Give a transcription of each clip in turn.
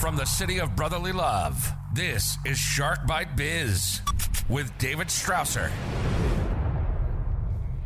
From the city of brotherly love, this is Shark Bite Biz with David Strausser.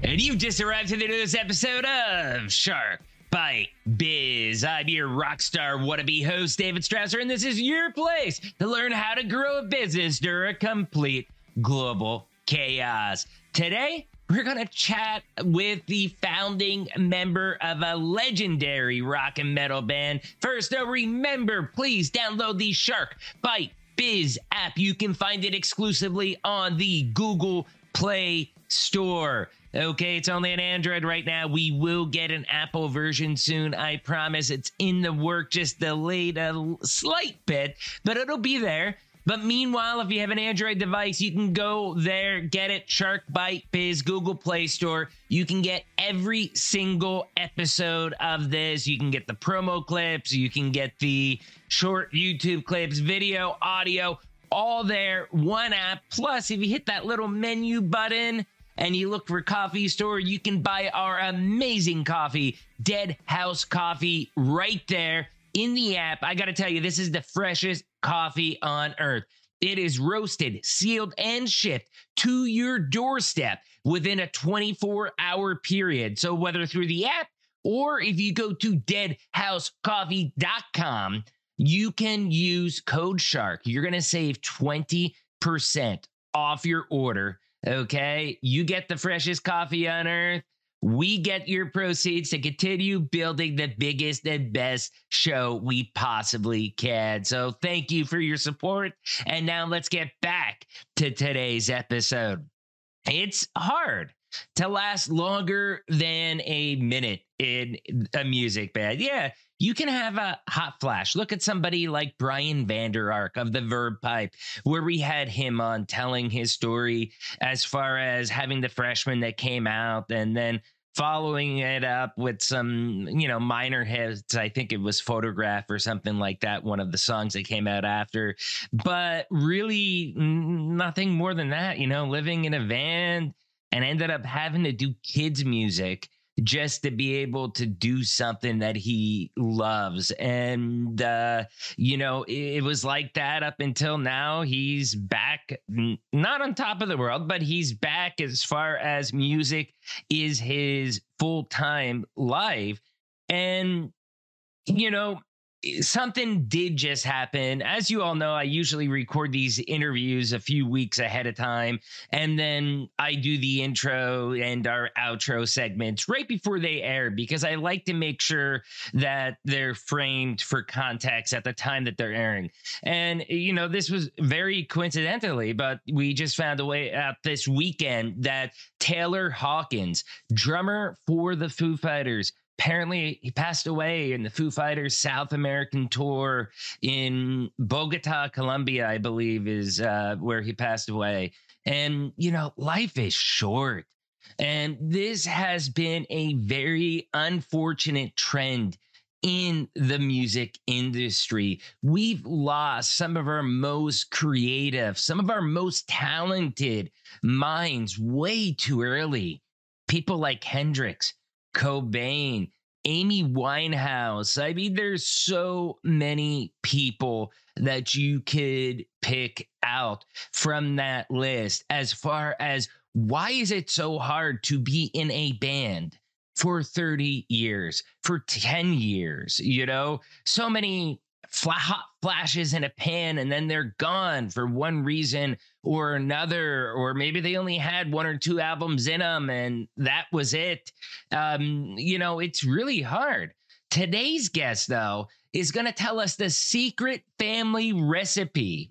And you've just arrived to the newest episode of Shark Bite Biz. I'm your rock star wannabe host, David Strausser, and this is your place to learn how to grow a business during a complete global chaos. Today, we're going to chat with the founding member of a legendary rock and metal band. First, though, remember, please download the Shark Bite Biz app. You can find it exclusively on the Google Play Store. Okay, it's only an Android right now. We will get an Apple version soon. I promise it's in the work, just delayed a slight bit, but it'll be there. But meanwhile, if you have an Android device, you can go there, get it, Shark Bite Biz, Google Play Store. You can get every single episode of this. You can get the promo clips, you can get the short YouTube clips, video, audio, all there, one app. Plus, if you hit that little menu button, and you look for coffee store, you can buy our amazing coffee, Dead House Coffee, right there in the app. I got to tell you, this is the freshest coffee on earth. It is roasted, sealed, and shipped to your doorstep within a 24 hour period. So, whether through the app or if you go to deadhousecoffee.com, you can use code SHARK. You're going to save 20% off your order. Okay. You get the freshest coffee on earth we get your proceeds to continue building the biggest and best show we possibly can. So thank you for your support. And now let's get back to today's episode. It's hard to last longer than a minute in a music band. Yeah, you can have a hot flash. Look at somebody like Brian Vander Ark of the Verve Pipe, where we had him on telling his story as far as having the freshman that came out and then following it up with some, you know, minor hits. I think it was Photograph or something like that, one of the songs that came out after. But really, nothing more than that, you know, living in a van and ended up having to do kids' music just to be able to do something that he loves. And, uh, you know, it, it, was like that up until now. He's back, not on top of the world, but he's back as far as music is his full time life. And, you know, something did just happen. As you all know, I usually record these interviews a few weeks ahead of time, and then I do the intro and our outro segments right before they air because I like to make sure that they're framed for context at the time that they're airing. And, you know, this was very coincidentally, but we just found a way out this weekend that Taylor Hawkins, drummer for the Foo Fighters, apparently he passed away in the Foo Fighters South American tour in Bogota, Colombia, I believe is uh, where he passed away. And you know, life is short. And this has been a very unfortunate trend in the music industry. We've lost some of our most creative, some of our most talented minds way too early. People like Hendrix, Cobain, Amy Winehouse. I mean, there's so many people that you could pick out from that list as far as why is it so hard to be in a band for 30 years, for 10 years, you know? So many hot flashes in a pan and then they're gone for one reason or another or maybe they only had one or two albums in them and that was it. Um, you know it's really hard. Today's guest though is going to tell us the secret family recipe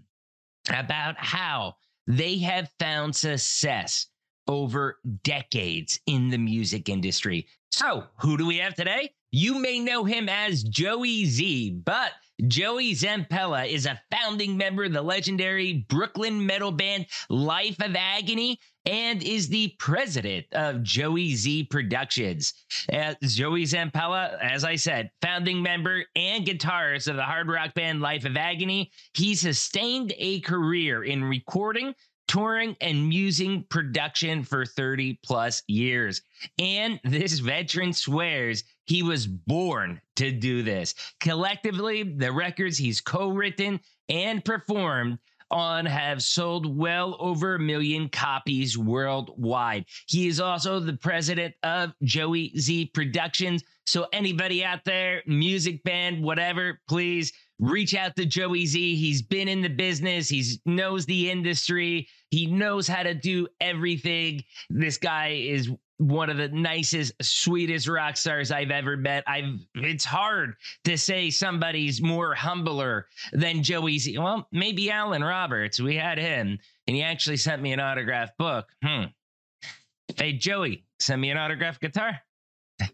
about how they have found success over decades in the music industry. So who do we have today? You may know him as Joey Z, but Joey Zampella is a founding member of the legendary Brooklyn metal band Life of Agony and is the president of Joey Z Productions. Uh, Joey Zampella, as I said, founding member and guitarist of the hard rock band Life of Agony, he sustained a career in recording, touring and music production for 30 plus years. And this veteran swears He was born to do this. Collectively, the records he's co written and performed on have sold well over a million copies worldwide. He is also the president of Joey Z Productions. So, anybody out there, music band, whatever, please reach out to Joey Z. He's been in the business, he knows the industry, he knows how to do everything. This guy is one of the nicest, sweetest rock stars I've ever met. I've it's hard to say somebody's more humbler than Joey Z. Well, maybe Alan Roberts. We had him, and he actually sent me an autographed book. Hmm. Hey Joey, send me an autographed guitar.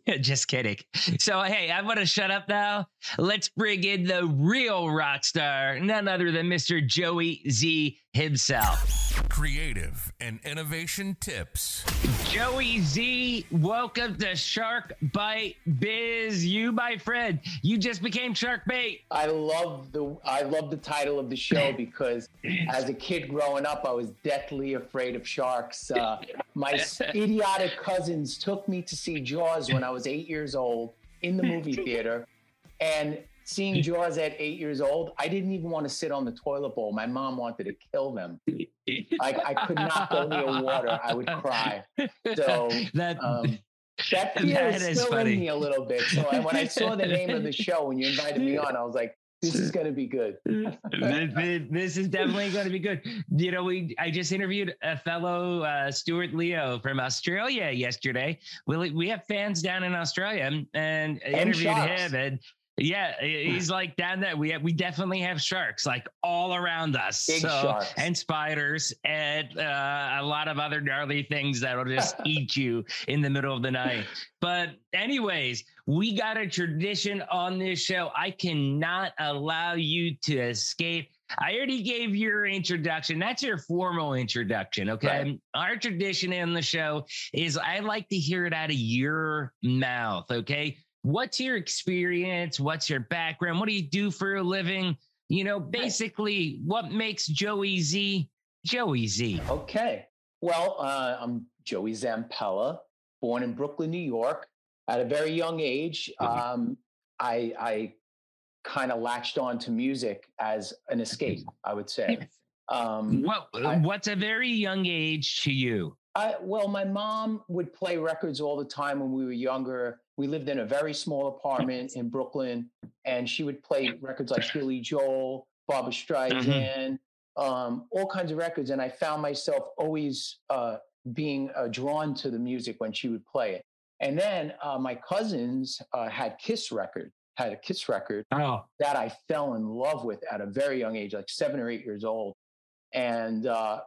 Just kidding. So, hey, I'm to shut up now. Let's bring in the real rock star, none other than Mr. Joey Z himself. Creative and innovation tips. Joey Z, welcome to Shark Bite Biz. You, my friend, you just became Shark Bait. I love the I love the title of the show because as a kid growing up, I was deathly afraid of sharks. Uh, my idiotic cousins took me to see Jaws when I was eight years old in the movie theater, and seeing Jaws at eight years old, I didn't even want to sit on the toilet bowl. My mom wanted to kill them. I, I could not go near water. I would cry. So that um, that fear that is, is still funny. in me a little bit. So I, when I saw the name of the show when you invited me on, I was like, this is going to be good. this is definitely going to be good. You know, we I just interviewed a fellow uh, Stuart Leo from Australia yesterday. We we have fans down in Australia and, and interviewed him and yeah, he's like down there. We have, we definitely have sharks like all around us. Big so, sharks. and spiders and uh, a lot of other gnarly things that'll just eat you in the middle of the night. But anyways, we got a tradition on this show. I cannot allow you to escape. I already gave your introduction. That's your formal introduction. Okay. Right. Our tradition in the show is I like to hear it out of your mouth. Okay what's your experience? What's your background? What do you do for a living? You know, basically, what makes Joey Z Joey Z? Okay. Well, uh, I'm Joey Zampella, born in Brooklyn, New York. At a very young age, mm-hmm. um, I, I kind of latched on to music as an escape, I would say. Um, well, what's a very young age to you? I, well, my mom would play records all the time when we were younger. We lived in a very small apartment in Brooklyn, and she would play records like Billy Joel, Barbra Streisand, mm-hmm. um, all kinds of records. And I found myself always uh, being uh, drawn to the music when she would play it. And then uh, my cousins uh, had Kiss record, had a Kiss record oh. that I fell in love with at a very young age, like seven or eight years old. And uh,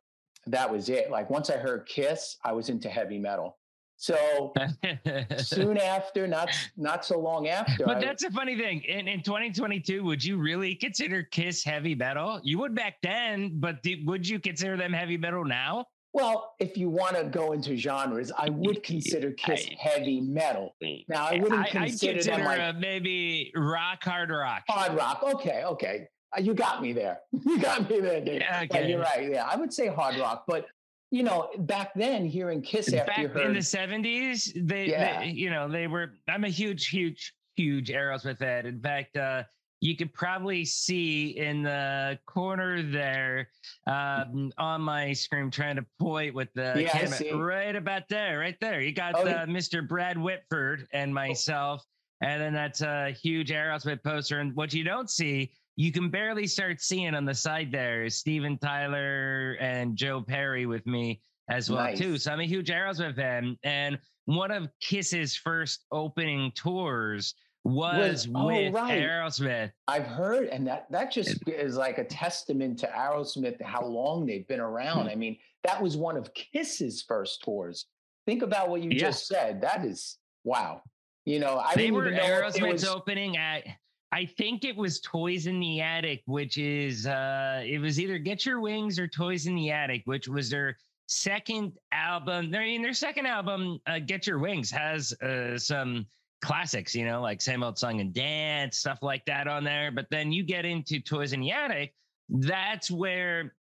that was it. Like once I heard Kiss, I was into heavy metal. So soon after, not not so long after. But I, that's a funny thing. In in 2022, would you really consider Kiss heavy metal? You would back then, but would you consider them heavy metal now? Well, if you want to go into genres, I would consider Kiss I, heavy metal. Now, I wouldn't consider, I consider them like, uh, maybe rock, hard rock. Hard rock. Okay, okay. Uh, you got me there. You got me there, Dave. Yeah, okay. you're right. Yeah, I would say hard rock, but you know, back then hearing Kiss after back you heard in the seventies, they, yeah. they, you know, they were. I'm a huge, huge, huge Aerosmith fan. In fact, uh, you could probably see in the corner there um, on my screen trying to point with the yeah, camera right about there, right there. You got oh, uh, Mr. Brad Whitford and oh. myself, and then that's a huge Aerosmith poster. And what you don't see you can barely start seeing on the side there Steven Tyler and Joe Perry with me as well nice. too. So I'm a huge Aerosmith fan, and one of Kiss's first opening tours was, was oh, with right. Aerosmith. I've heard, and that that just is like a testament to Aerosmith how long they've been around. Mm-hmm. I mean, that was one of Kiss's first tours. Think about what you yeah. just said. That is wow. You know, I they were Aerosmith's was... opening at I think it was Toys in the Attic, which is uh it was either Get Your Wings or Toys in the Attic, which was their second album. I mean, their second album, uh, Get Your Wings, has uh, some classics, you know, like Same Old Song and Dance, stuff like that on there. But then you get into Toys in the Attic, that's where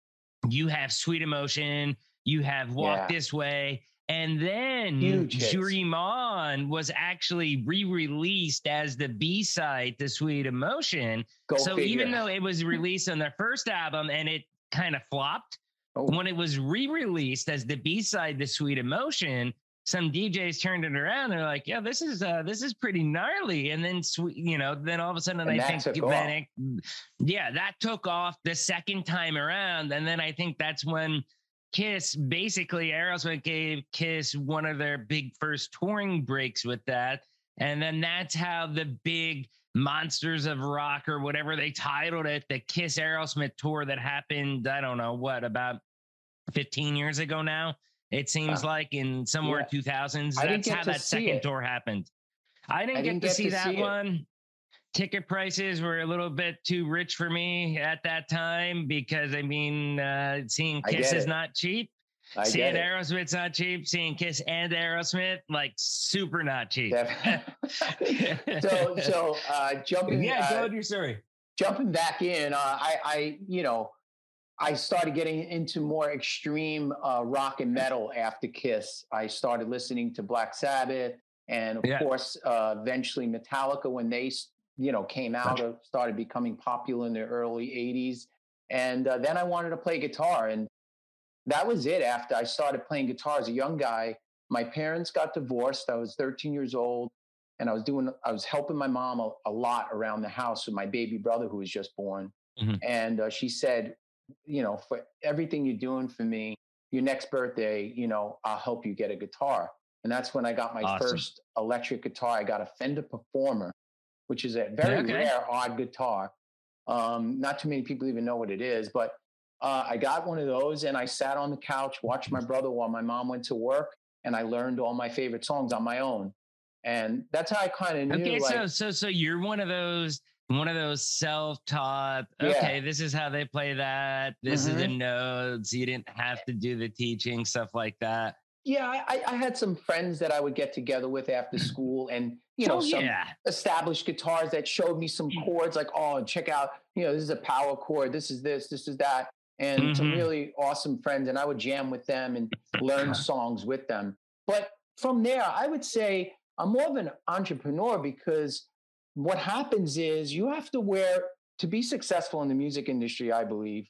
you have Sweet Emotion, you have Walk yeah. This Way, And then Huge hits. Dream On was actually re-released as the B-side to Sweet Emotion. Go so figure. even though it was released on their first album and it kind of flopped, Oh. when it was re-released as the B-side to Sweet Emotion, some DJs turned it around. They're like, "Yeah, this is uh, this is pretty gnarly." And then, you know, then all of a sudden, And I think, took off. then it- yeah, that took off the second time around. And then I think that's when Kiss, basically, Aerosmith gave Kiss one of their big first touring breaks with that. And then that's how the big Monsters of Rock or whatever they titled it, the Kiss Aerosmith tour that happened, I don't know what, about 15 years ago now. It seems Wow. like in somewhere Yeah. 2000s. That's how that second it. tour happened. I didn't, I get, didn't to get see to that see one. Ticket prices were a little bit too rich for me at that time because I mean, uh, seeing Kiss is not cheap. I seeing. Aerosmith's not cheap. Seeing Kiss and Aerosmith, like super not cheap. So so uh, jumping yeah, uh, go with your story. jumping back in, uh, I, I, you know, I started getting into more extreme uh, rock and metal after Kiss. I started listening to Black Sabbath, and of Yeah. course, uh, eventually Metallica when they, you know, came out or started becoming popular in the early '80s. And uh, then I wanted to play guitar, and that was it. After I started playing guitar as a young guy, my parents got divorced. I was 13 years old and I was doing, I was helping my mom a, a lot around the house with my baby brother who was just born. Mhm. And uh, she said, you know, for everything you're doing for me, your next birthday, you know, I'll help you get a guitar. And that's when I got my Awesome. first electric guitar. I got a Fender Performer, which is a very Okay. rare, odd guitar. Um, not too many people even know what it is, but uh, I got one of those and I sat on the couch, watched my brother while my mom went to work, and I learned all my favorite songs on my own. And that's how I kind of knew. Okay, like, so so so you're one of those one of those self-taught. Yeah. Okay, this is how they play that. This is the notes. You didn't have to do the teaching stuff like that. Yeah, I, I- had some friends that I would get together with after school, and you know, oh some yeah, established guitars that showed me some Mm. chords like, oh, check out, you know, this is a power chord, this is this, this is that. And some Mhm. really awesome friends, and I would jam with them and learn songs with them. But from there, I would say I'm more of an entrepreneur because what happens is you have to wear to be successful in the music industry, I believe.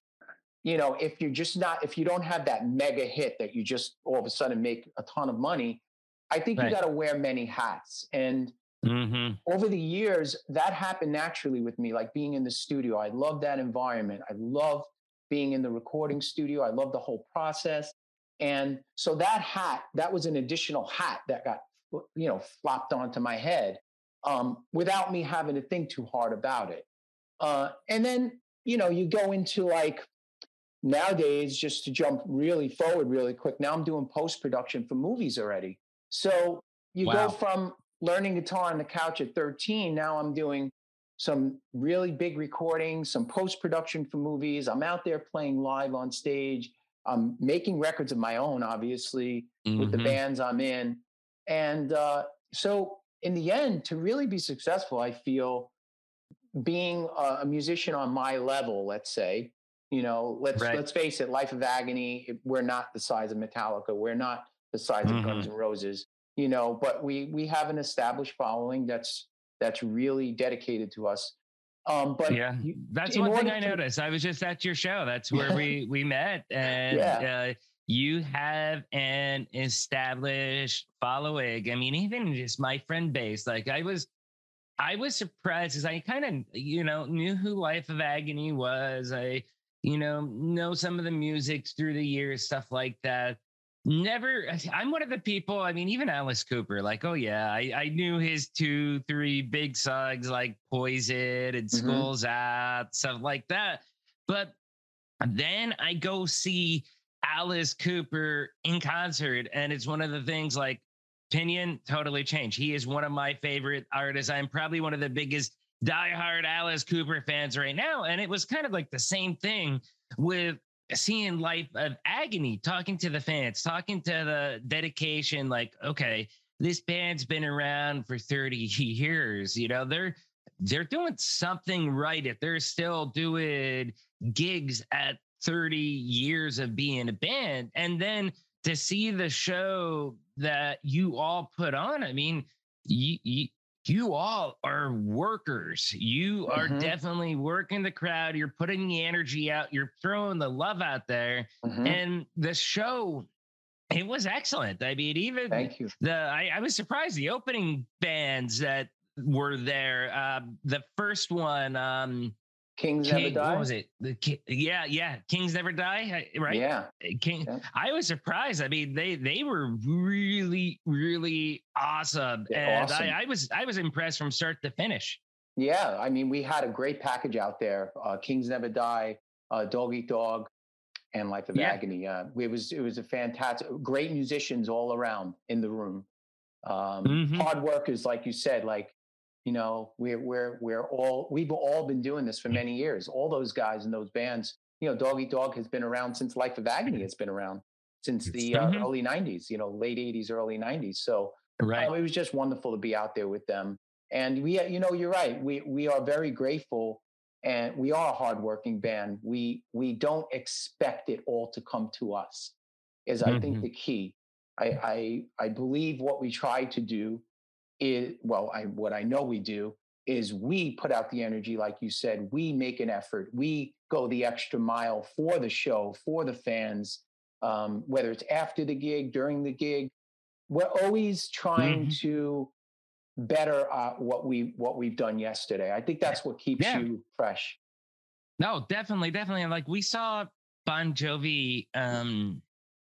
You know, if you're just not, if you don't have that mega hit that you just all of a sudden make a ton of money, I think Right. you got to wear many hats. And hmm over the years, that happened naturally with me, like being in the studio. I love that environment. I love being in the recording studio. I love the whole process. And so that hat, that was an additional hat that got, you know, flopped onto my head um, without me having to think too hard about it. Uh, and then, you know, you go into like nowadays, just to jump really forward really quick, now I'm doing post production for movies already. So you Wow. go from learning guitar on the couch at 13. Now I'm doing some really big recordings, some post production for movies. I'm out there playing live on stage. I'm making records of my own, obviously, with the Mhm. bands I'm in. And uh, so, in the end, to really be successful, I feel being a, a musician on my level, let's say, you know, let's Right. let's face it, Life of Agony, we're not the size of Metallica, we're not the size of Guns Mm-hmm. N' Roses, you know, but we we have an established following that's that's really dedicated to us. Um, but yeah, you- that's one thing I to- noticed. I was just at your show. That's where we we met, and uh, you have an established following. I mean, even just my friend base. Like I was, I was surprised because I kind of you know knew who Life of Agony was. I you know know some of the music through the years, stuff like that. Never, I'm one of the people. I mean, even Alice Cooper, like, oh yeah, I, I knew his two, three big songs like Poison and Mhm. School's Out, stuff like that. But then I go see Alice Cooper in concert, and it's one of the things like opinion totally changed. He is one of my favorite artists. I'm probably one of the biggest diehard Alice Cooper fans right now. And it was kind of like the same thing with seeing Life of Agony, talking to the fans, talking to the dedication, like, okay, this band's been around for 30 years. You know, they're they're doing something right if they're still doing gigs at 30 years of being a band. And then to see the show that you all put on, I mean, you, you, you all are workers. You are Mhm. definitely working the crowd. You're putting the energy out. You're throwing the love out there. Mhm. And the show, it was excellent. I mean, even Thank you. the I, I was surprised the opening bands that were there. Uh, the first one, um, Kings King, never die. what was it? The Ki- yeah, yeah, Kings Never Die, right? Yeah. King. Yeah. I was surprised. I mean, they they were really really awesome, They're and awesome. I, I was I was impressed from start to finish. Yeah, I mean, we had a great package out there. Uh, Kings Never Die, uh, Dog Eat Dog, and Life of Yeah. Agony. Uh, it was it was a fantastic, great musicians all around in the room. Um, Mhm. Hard workers, like you said, like you know, we're we're we're all we've all been doing this for many years. All those guys in those bands. You know, Dog Eat Dog has been around since Life of Agony has been around since the uh, Mhm. early '90s. You know, late '80s, early '90s. So Right. um, it was just wonderful to be out there with them. And we, you know, you're right. We we are very grateful, and we are a hardworking band. We we don't expect it all to come to us. Is I think Mhm. the key. I I I believe what we try to do is well. I what I know we do is we put out the energy, like you said. We make an effort. We go the extra mile for the show, for the fans. Um, whether it's after the gig, during the gig, we're always trying Mhm. to better uh, what we what we've done yesterday. I think that's what keeps Yeah. you fresh. No, definitely, definitely. Like we saw Bon Jovi. Um,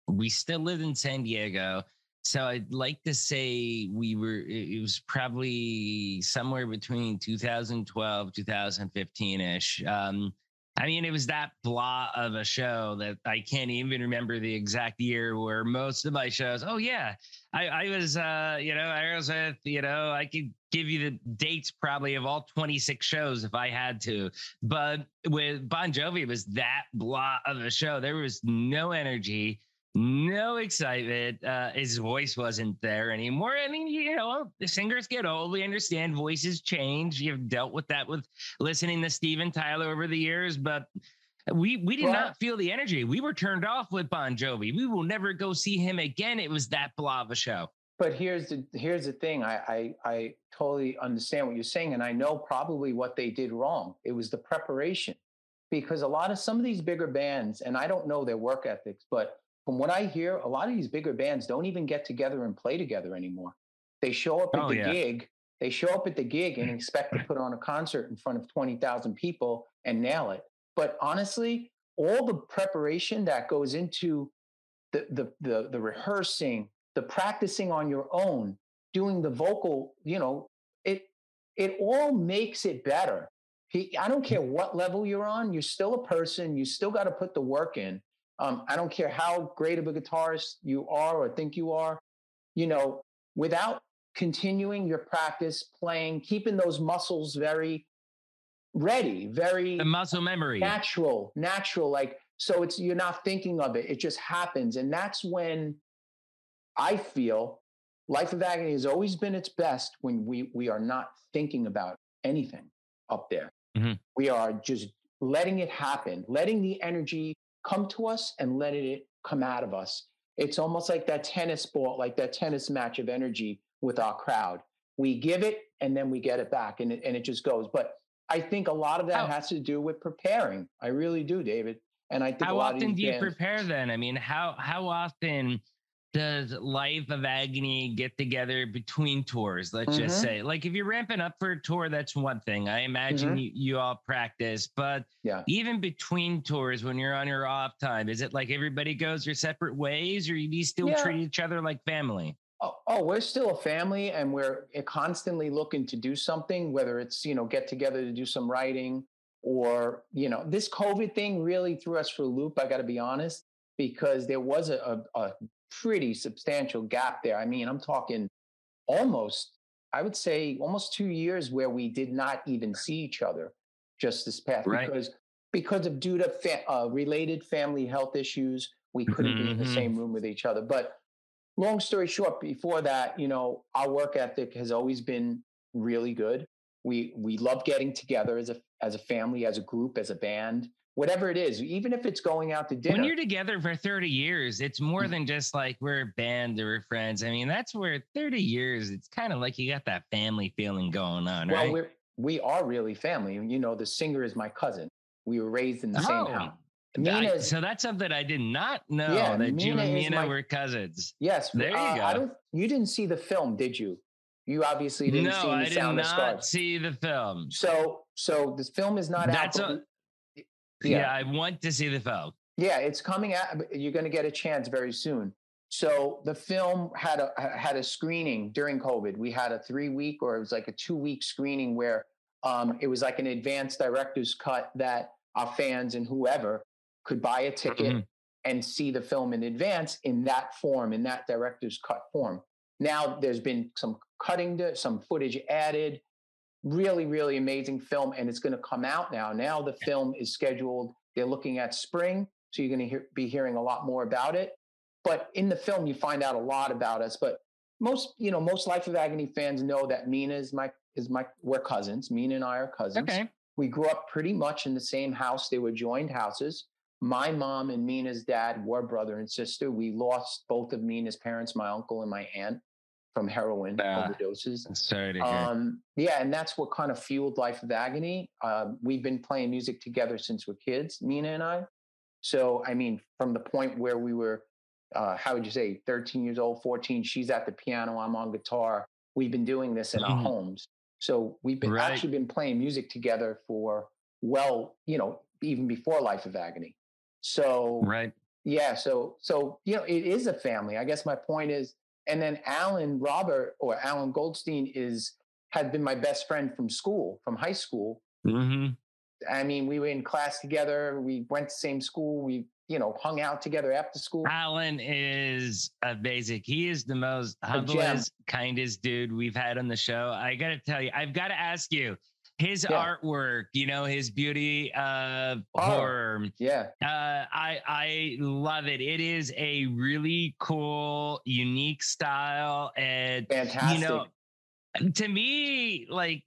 we still live in San Diego, so I'd like to say we were. It was probably somewhere between 2012, 2015 ish. Um, I mean, it was that blah of a show that I can't even remember the exact year where most of my shows. Oh yeah, I, I was, uh, you know, Aerosmith. You know, I could give you the dates probably of all 26 shows if I had to. But with Bon Jovi, it was that blah of a show. There was no energy, no excitement. Uh, his voice wasn't there anymore. I mean, you know, the singers get old. We understand voices change. You've dealt with that with listening to Steven Tyler over the years, but we we did Well- not feel the energy. We were turned off with Bon Jovi. We will never go see him again. It was that blah of a show. But here's the here's the thing. I, I I totally understand what you're saying, and I know probably what they did wrong. It was the preparation, because a lot of some of these bigger bands, and I don't know their work ethics, but from what I hear, a lot of these bigger bands don't even get together and play together anymore. They show up at Oh, the yeah. gig. They show up at the gig and expect to put on a concert in front of twenty thousand people and nail it. But honestly, all the preparation that goes into the the the, the rehearsing, the practicing on your own, doing the vocal, you know, it it all makes it better. He, I don't care what level you're on, you're still a person. You still got to put the work in. Um, I don't care how great of a guitarist you are or think you are. You know, without continuing your practice, playing, keeping those muscles very ready, very The muscle memory. natural, natural. Like, so it's, you're not thinking of it. It just happens. And that's when I feel Life of Agony has always been its best when we, we are not thinking about anything up there. Mhm. We are just letting it happen, letting the energy come to us and letting it come out of us. It's almost like that tennis ball, like that tennis match of energy with our crowd. We give it and then we get it back and it, and it just goes. But I think a lot of that has to do with preparing. I really do, David. And I think a How often of do you bands- prepare then? I mean, how how often does Life of Agony get together between tours? Let's just Mhm. say, like, if you're ramping up for a tour, that's one thing. I imagine Mhm. you, you all practice, but Yeah. even between tours, when you're on your off time, is it like everybody goes your separate ways, or you still Yeah. treat each other like family? Oh, oh, we're still a family and we're constantly looking to do something, whether it's, you know, get together to do some writing or, you know, this COVID thing really threw us for a loop. I got to be honest, because there was a, a, a pretty substantial gap there. I mean, I'm talking almost, I would say almost two years where we did not even see each other just this past Right. because, because of due to fa- uh, related family health issues, we couldn't be in the same room with each other. But long story short, before that, you know, our work ethic has always been really good. We we love getting together as a as a family, as a group, as a band, whatever it is. Even if it's going out to dinner. When you're together for 30 years, it's more Mm. than just like we're a band or we're friends. I mean, that's where 30 years, it's kind of like you got that family feeling going on, right? well, right? we're we are really family. You know, the singer is my cousin. We were raised in the same Oh, house. I- so that's something I did not know Yeah, that you Mina and is Mina my- were cousins. Yes. There you uh, I go. don't. You didn't see the film, did you? You obviously didn't No, see the I did Sound of not Scars. see the film. So, so this film is not That's out. a- Yeah. Yeah. I want to see the film. Yeah, it's coming out. You're going to get a chance very soon. So the film had a had a screening during COVID. We had a three week or it was like a two week screening where um, it was like an advanced director's cut that our fans and whoever could buy a ticket Mhm. and see the film in advance in that form, in that director's cut form. Now there's been some cutting, to, some footage added. Really, really amazing film, and it's going to come out now. Now the film is scheduled. They're looking at spring, so you're going to hear, be hearing a lot more about it. But in the film, you find out a lot about us. But most, you know, most Life of Agony fans know that Mina is my is my we're cousins. Mina and I are cousins. Okay. We grew up pretty much in the same house. They were joined houses. My mom and Mina's dad were brother and sister. We lost both of Mina's parents, my uncle and my aunt, from heroin Ah. overdoses. Sorry to hear. Um, yeah, and that's what kind of fueled Life of Agony. Uh, we've been playing music together since we're kids, Mina and I. So, I mean, from the point where we were, uh, how would you say, 13 years old, 14, she's at the piano, I'm on guitar. We've been doing this in our Mhm. homes. So we've been Right. actually been playing music together for well, you know, even before Life of Agony. So right. yeah, so so you know, it is a family. I guess my point is, and then Alan Robert or Alan Goldstein is had been my best friend from school, from high school. hmm I mean, we were in class together. We went to the same school. We you know hung out together after school. Alan is a basic. He is the most humblest, kindest dude we've had on the show. I got to tell you, I've got to ask you, his Yeah. artwork, you know, his beauty of Oh. horror. Yeah, Uh, I I love it. It is a really cool, unique style, and fantastic. you know, to me, like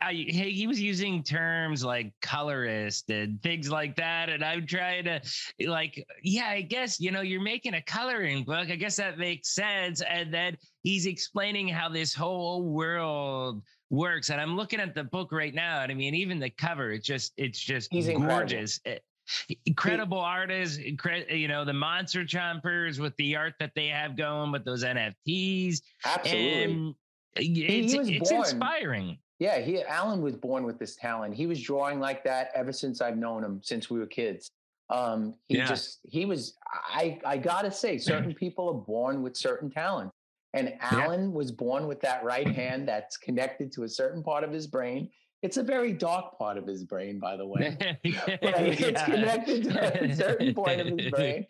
I hey, he was using terms like colorist and things like that, and I'm trying to like, yeah, I guess you know you're making a coloring book. I guess that makes sense. And then he's explaining how this whole world works, and I'm looking at the book right now, and I mean, even the cover, it's just it's just He's incredible. gorgeous. It- incredible artists, incre- you know, the monster chompers with the art that they have going with those NFTs. absolutely. And it's, was it's inspiring. Yeah, he Alan was born with this talent. He was drawing like that ever since I've known him, since we were kids. Um, he Yeah. just he was I I gotta say, certain people are born with certain talent. And Alan was born with that right hand that's connected to a certain part of his brain. It's a very dark part of his brain, by the way. It's Yeah. connected to a certain point of his brain.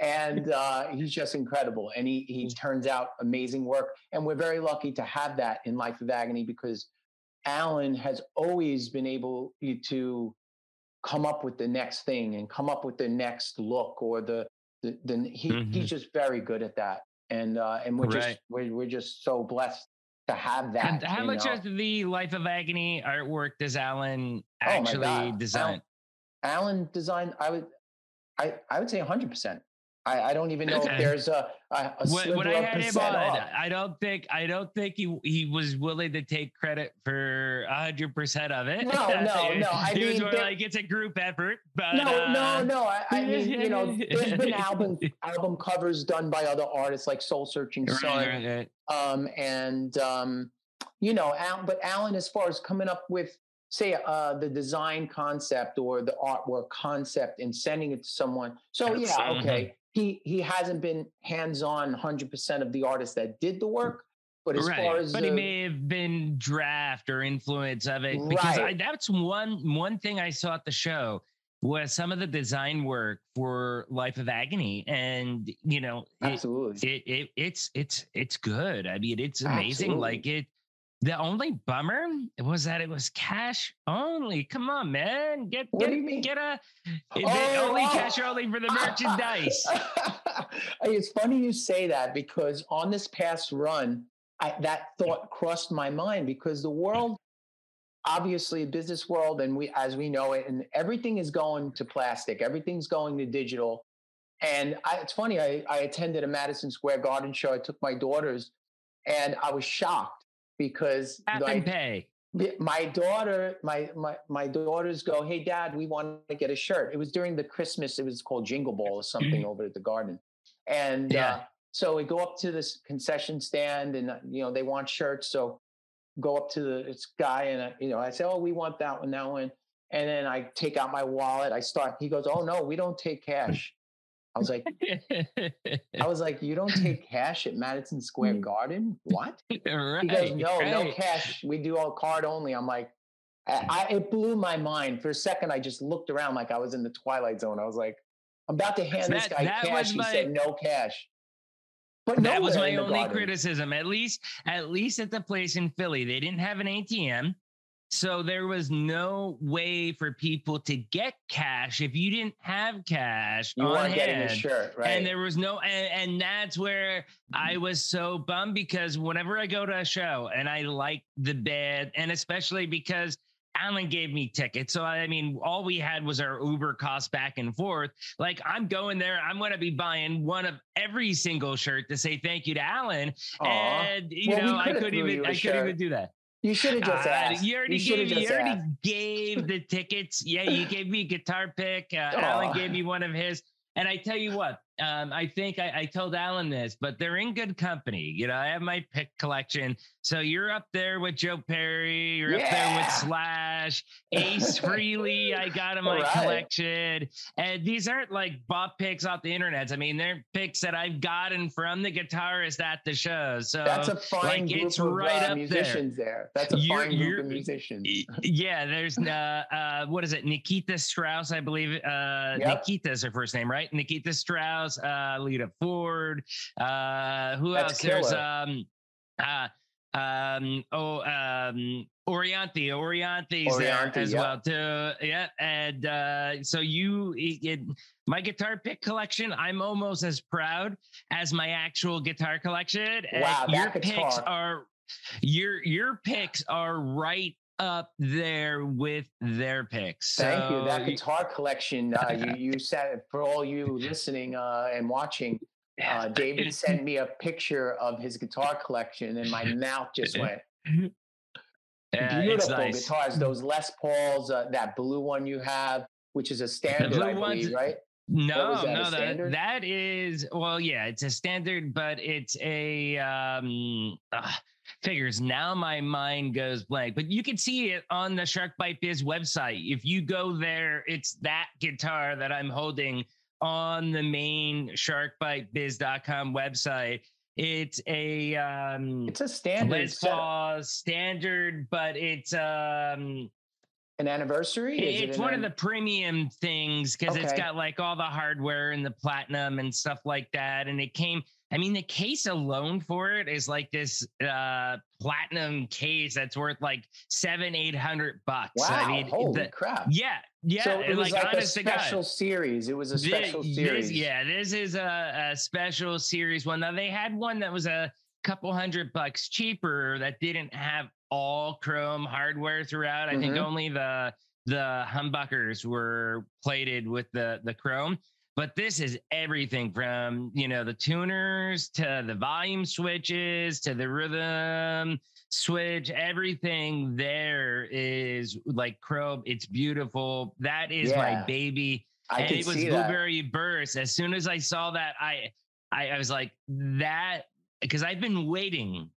And uh, he's just incredible. And he he turns out amazing work. And we're very lucky to have that in Life of Agony because Alan has always been able to come up with the next thing and come up with the next look or the the, the he, Mhm. he's just very good at that. And uh, and we're just we're, we're just so blessed to have that. And how much know. of the Life of Agony artwork does Alan Oh actually God. design? Alan designed, I would, I, I would say 100%. I, I don't even know if there's a, a, a When, when I had him on, off. I don't think I don't think he he was willing to take credit for hundred percent of it. No, no, no. I he was mean, more there- like it's a group effort. But No, uh, no, no. I, I mean, you know, there's been album album covers done by other artists like Soul Searching Right, Sun, right, right. um, and um, you know, Al, but Alan, as far as coming up with, say, uh, the design concept or the artwork concept and sending it to someone. So yeah, okay, he he hasn't been hands on 100 percent of the artists that did the work, but as right. far as but he uh, may have been draft or influence of it because I, that's one one thing I saw at the show was some of the design work for Life of Agony, and you know, it, absolutely, it, it it's it's it's good. I mean, it's amazing. Absolutely. Like it. The only bummer was that it was cash only. Come on, man, get What get do get a eh, it- Oh, only oh. cash only for the merchandise. it's funny you say that because on this past run, I, that thought crossed my mind because the world, obviously business world and we as we know it and everything is going to plastic everything's going to digital and I, it's funny I, I attended a madison square garden show i took my daughters and i was shocked because and pay. my daughter my, my my daughters go hey dad we want to get a shirt it was during the christmas it was called jingle ball or something over at the garden and Yeah. uh, so we go up to this concession stand and uh, you know they want shirts so go up to the this guy and I, you know I say, "Oh, we want that one, that one," and then I take out my wallet. I start. He goes, "Oh no, we don't take cash." I was like, I was like, "You don't take cash at Madison Square mm. Garden? What?" right. He goes, "No, no cash. We do all card only." I'm like, I, I, it blew my mind for a second. I just looked around like I was in the twilight zone. I was like, I'm about to hand this guy cash. He my- said no cash. But that was my only garden. criticism. At least, at least at the place in Philly, they didn't have an ATM, so there was no way for people to get cash if you didn't have cash You on weren't getting a hand. shirt, right? And there was no, and, and that's where I was so bummed because whenever I go to a show and I like the band, and especially because Alan gave me tickets. So, I mean, all we had was our Uber cost back and forth. Like, I'm going there, I'm going to be buying one of every single shirt to say thank you to Alan. Aw. And, you Well, know, I couldn't even, I I couldn't even do that. You should have just Uh, asked. you already should gave you already gave the tickets. Yeah, you gave me a guitar pick. Uh, Alan gave me one of his. And I tell you what, um, I think I, I told Alan this, but they're in good company. You know, I have my pick collection. So you're up there with Joe Perry. You're up there with Slash, Ace Frehley. I got in my Right. collection. And these aren't like bop picks off the internet. I mean, they're picks that I've gotten from the guitarist at the show. So That's a fine like, group it's of right uh, up musicians there. That's a You're- fine group of musicians. Yeah, there's uh, uh what is it? Nikita Strauss, I believe. Uh Yep. Nikita's her first name, right? Nikita Strauss, uh Lita Ford, uh who That's else? There's killer. um uh um oh um Orianthi, Orianthi's there as well too. Yeah, and uh so you it, my guitar pick collection, I'm almost as proud as my actual guitar collection. And Wow, that your picks are your your picks are right up there with their picks. Thank you. That guitar collection, uh, you, you said for all you listening uh, and watching, uh, David sent me a picture of his guitar collection, and my mouth just went. Beautiful nice. guitars. Those Les Pauls, uh, that blue one you have, which is a standard, blue I believe, one's- right? No, that, no, that, that is well, yeah, it's a standard, but it's a um uh, figures. Now my mind goes blank, but you can see it on the Shark Bite Biz website. If you go there, it's that guitar that I'm holding on the main sharkbitebiz.com website. It's a um It's a standard. Les. Paul standard, but it's um An anniversary? It it's an one of the premium things because it's got like all the hardware and the platinum and stuff like that. And it came, I mean, the case alone for it is like this uh platinum case that's worth like seven, eight hundred bucks. Wow! I mean, holy the- crap! yeah, yeah. so it was like, a honest God. special series. It was a special this- series. yeah, this is a, a special series one. Now they had one that was a couple hundred bucks cheaper that didn't have all chrome hardware throughout. I think Mhm. only the the humbuckers were plated with the the chrome. But this is everything from you know the tuners to the volume switches to the rhythm switch. Everything there is like chrome. It's beautiful. That is my baby I and it was see that. blueberry burst. As soon as I saw that, I I, I was like that because I've been waiting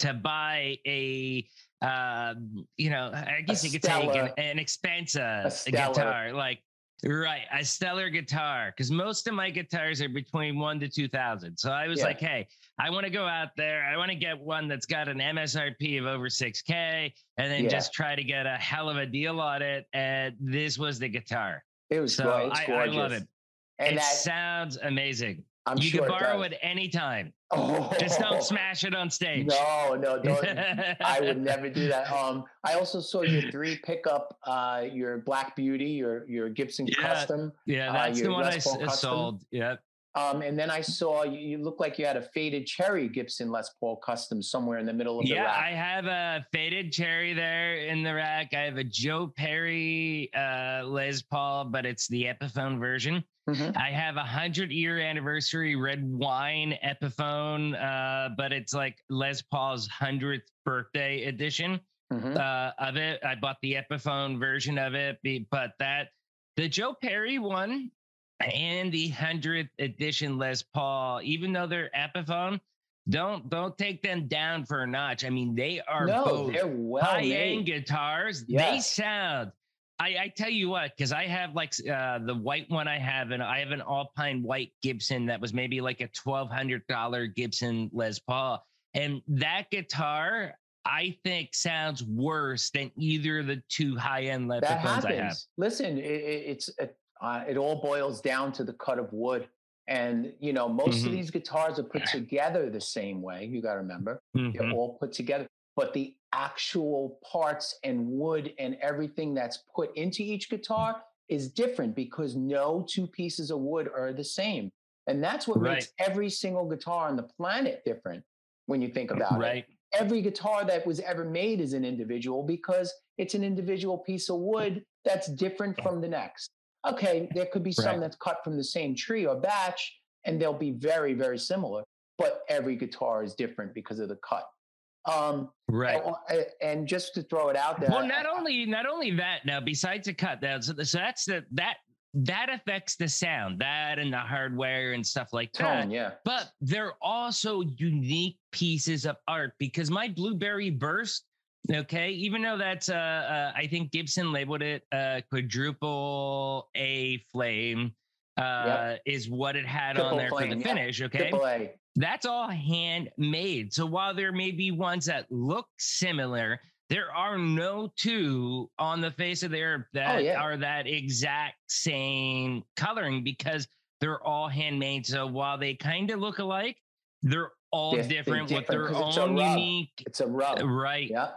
to buy a um, you know, I guess you could take an, an expensive A guitar, like right, a stellar guitar. Because most of my guitars are between one to two thousand. So I was Yeah. like, hey, I want to go out there. I want to get one that's got an MSRP of over six K, and then Yeah. just try to get a hell of a deal on it. And this was the guitar. It was So I, I love it. And it that sounds amazing. I'm you sure can borrow does. it anytime. Oh, Just don't smash it on stage. No, no, don't. I would never do that. Um, I also saw your three pickup, uh, your Black Beauty, your your Gibson Yeah. Custom. Yeah, Uh, that's the your one I Les Paul Custom? sold. Yep. Um, and then I saw you, you look like you had a faded cherry Gibson Les Paul custom somewhere in the middle of yeah, the rack. Yeah, I have a faded cherry there in the rack. I have a Joe Perry uh, Les Paul, but it's the Epiphone version. Mhm. I have a hundred year anniversary red wine Epiphone, uh, but it's like Les Paul's hundredth birthday edition Mhm. uh, of it. I bought the Epiphone version of it, but that the Joe Perry one and the hundredth edition Les Paul, even though they're Epiphone, don't don't take them down for a notch. I mean, they are No, both they're well high made. end guitars. They sound. I, I tell you what, because I have like uh, the white one I have, and I have an Alpine white Gibson that was maybe like a twelve hundred dollar Gibson Les Paul, and that guitar I think sounds worse than either of the two high end Les Pauls I have. Listen, it, it, it's it, uh, it all boils down to the cut of wood, and you know most Mhm. of these guitars are put together the same way. You got to remember they're Mhm. all put together, but the actual parts and wood and everything that's put into each guitar is different because no two pieces of wood are the same, and that's what makes every single guitar on the planet different. When you think about it, Right. every guitar that was ever made is an individual because it's an individual piece of wood that's different from the next. Okay, there could be some that's cut from the same tree or batch, and they'll be very, very similar. But every guitar is different because of the cut. Um, Right. and- just to throw it out there, Well, not only not only that. Now, besides the cut, that's so that's the that that affects the sound, that and the hardware and stuff like that. yeah, But they're also unique pieces of art because my Blueberry Burst, okay, even though that's uh, uh I think Gibson labeled it uh quadruple A flame, uh, is what it had on Triple there for flame, the yeah. finish. Okay, triple A. that's all handmade. So while there may be ones that look similar, there are no two on the face of the earth that Oh, yeah. are that exact same coloring because they're all handmade. So while they kind of look alike, they're all they're different with different their 'cause it's a own unique. It's a rub. Right. Yeah.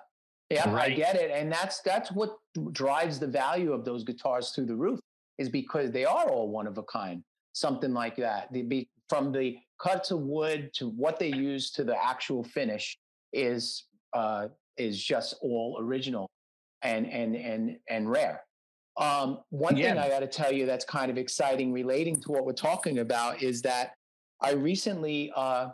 Yeah, I get it. And that's that's what drives the value of those guitars through the roof is because they are all one of a kind. Something like that. Be from the cuts of wood to what they use to the actual finish is uh is just all original and and and and rare. Um one thing I got to tell you that's kind of exciting relating to what we're talking about is that I recently uh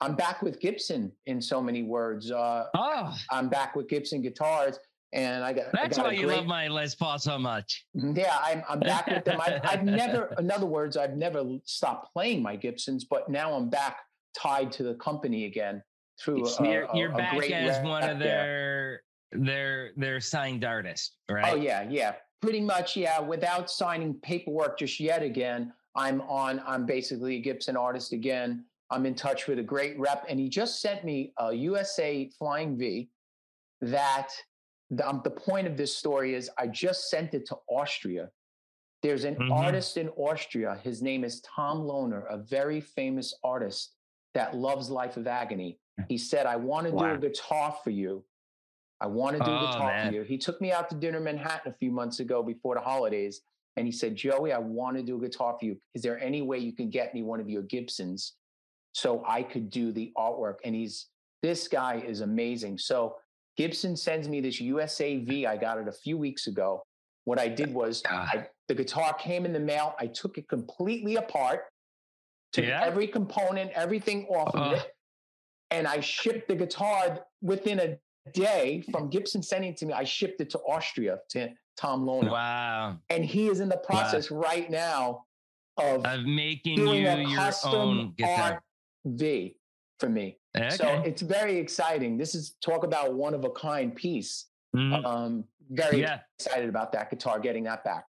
I'm back with Gibson in so many words. Uh Oh, I'm back with Gibson guitars, and I got. I got why a you love my Les Paul so much. Yeah, I'm, I'm back with them. I've, I've never, in other words, I've never stopped playing my Gibsons, but now I'm back tied to the company again through. A, you're a- you're a back great as one of there. their their their signed artists, right? Oh yeah, yeah, pretty much. Yeah, without signing paperwork just yet. Again, I'm on. I'm basically a Gibson artist again. I'm in touch with a great rep, and he just sent me a USA Flying V. That the, um, the point of this story is, I just sent it to Austria. There's an Mhm. artist in Austria. His name is Tom Lohner, a very famous artist that loves Life of Agony. He said, "I want to do a guitar for you. I want to do a Oh, guitar man. for you." He took me out to dinner in Manhattan a few months ago before the holidays, and he said, "Joey, I want to do a guitar for you. Is there any way you can get me one of your Gibsons so I could do the artwork?" And he's this guy is amazing. So Gibson sends me this USAV. I got it a few weeks ago. What I did was. I, the guitar came in the mail. I took it completely apart, took Yeah. every component, everything off of Uh. it, and I shipped the guitar within a day from Gibson sending it to me. I shipped it to Austria to Tom Lohner, Wow. and he is in the process right now of Of making you your custom own guitar. art V for me. So it's very exciting. This is talk about one of a kind piece. Mhm. Um, very yeah. excited about that guitar, getting that back.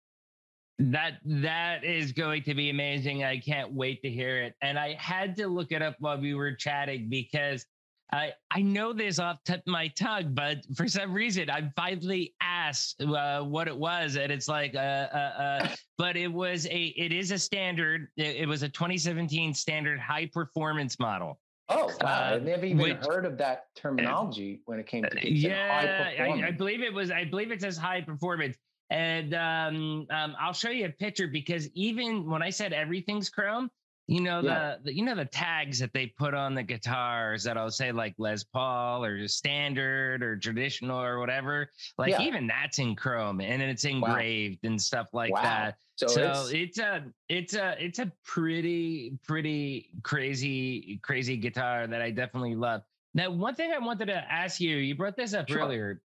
That that is going to be amazing. I can't wait to hear it. And I had to look it up while we were chatting because I I know this off of my tongue, but for some reason I finally asked uh, what it was, and it's like uh, uh, uh but it was a it is a standard. It, it was a 2017 standard high performance model. Oh, wow. Uh, I've never even which- heard of that terminology when it came to Gibson. yeah, I, I believe it was. I believe it says high performance, and um, um, I'll show you a picture because even when I said everything's chrome, you know Yeah. the, the you know the tags that they put on the guitars that'll say like Les Paul or standard or traditional or whatever. Like Yeah. even that's in chrome and it's engraved and stuff like Wow. that. So, So, it's, it's, a it's a it's a pretty pretty crazy crazy guitar that I definitely love. Now, one thing I wanted to ask you, you brought this up Sure. earlier.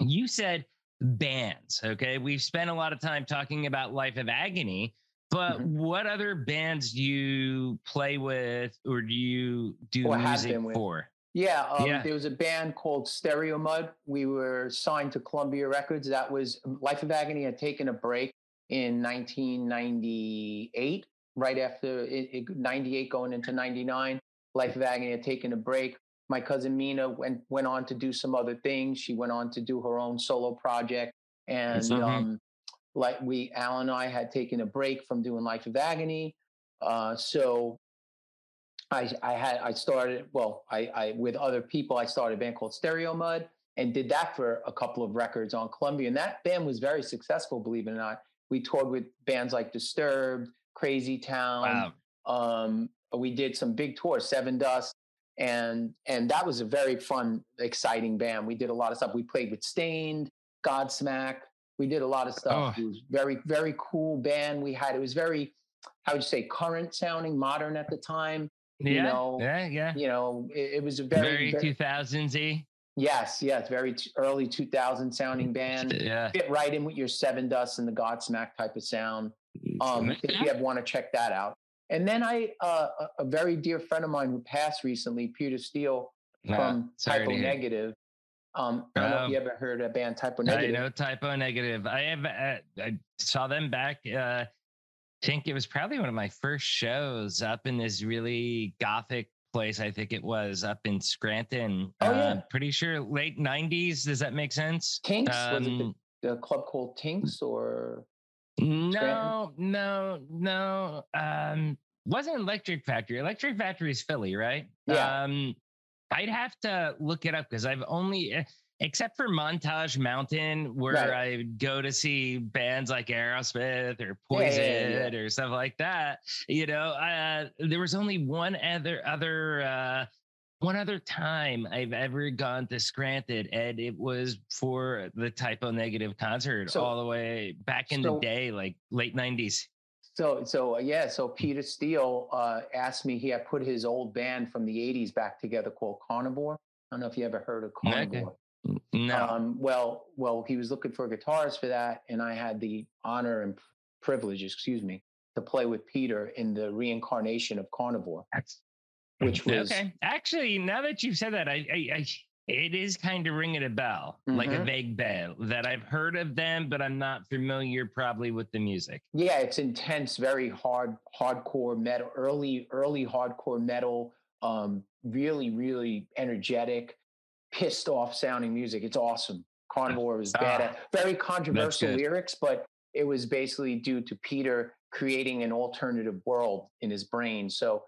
You said bands. Okay, we've spent a lot of time talking about Life of Agony, but Mhm. what other bands do you play with or do you do Or have music with. for? yeah, um, yeah. there was a band called Stereo Mud. We were signed to Columbia Records. That was Life of Agony had taken a break in 1998, right after it, it, 98 going into 99. Life of Agony had taken a break. My cousin Mina went went on to do some other things. She went on to do her own solo project, and um, like we, Alan and I had taken a break from doing Life of Agony. Uh, so I, I had I started well I, I with other people I started a band called Stereo Mud and did that for a couple of records on Columbia and that band was very successful believe it or not we toured with bands like Disturbed Crazy Town Wow. um, we did some big tours Sevendust and and that was a very fun exciting band we did a lot of stuff we played with Staind Godsmack we did a lot of stuff Oh. it was very very cool band we had it was very how would you say current sounding modern at the time you Yeah, know, yeah, yeah. you know, it, it was a Very, very, very 2000s y. yes, yes, very t- early 2000 sounding band. Yeah. Fit right in with your Sevendust and the Godsmack type of sound. Um, if you ever want to check that out. And then I, uh, a, very dear friend of mine who passed recently, Peter Steele from to Type O. Negative. Um, I don't know if you ever heard a band Type O Negative. I know Type O negative. I have uh, I saw them back. Uh, I think it was probably one of my first shows up in this really gothic place. I think it was up in Scranton. Oh, yeah. Uh, pretty sure late '90s. Does that make sense? Tinks was it Um, the, the club called Tinks or no, no, no. Um, wasn't Electric Factory. Electric Factory is Philly, right? Yeah. Um, I'd have to look it up because I've only, eh, except for Montage Mountain, where Right. I go to see bands like Aerosmith or Yeah, Poison yeah, yeah, or stuff like that. You know, uh, there was only one other other uh, one other time I've ever gone to Scranton, and it was for the Type O Negative concert So- all the way back in so- the day, like late '90s. So, so uh, yeah, so Peter Steele uh, asked me. He had put his old band from the '80s back together called Carnivore. I don't know if you ever heard of. Carnivore. No, Um, well, well, he was looking for a guitarist for that, and I had the honor and privilege, excuse me, to play with Peter in the reincarnation of Carnivore, which was okay. Actually, now that you've said that, I, I, I it is kind of ringing a bell, like a Mhm. vague bell that I've heard of them, but I'm not familiar probably with the music. yeah, it's intense, very hard, hardcore metal, early, early hardcore metal. Um, really, really energetic, pissed off sounding music. It's awesome. Carnivore was bad Ah, very controversial lyrics, but it was basically due to Peter creating an alternative world in his brain. So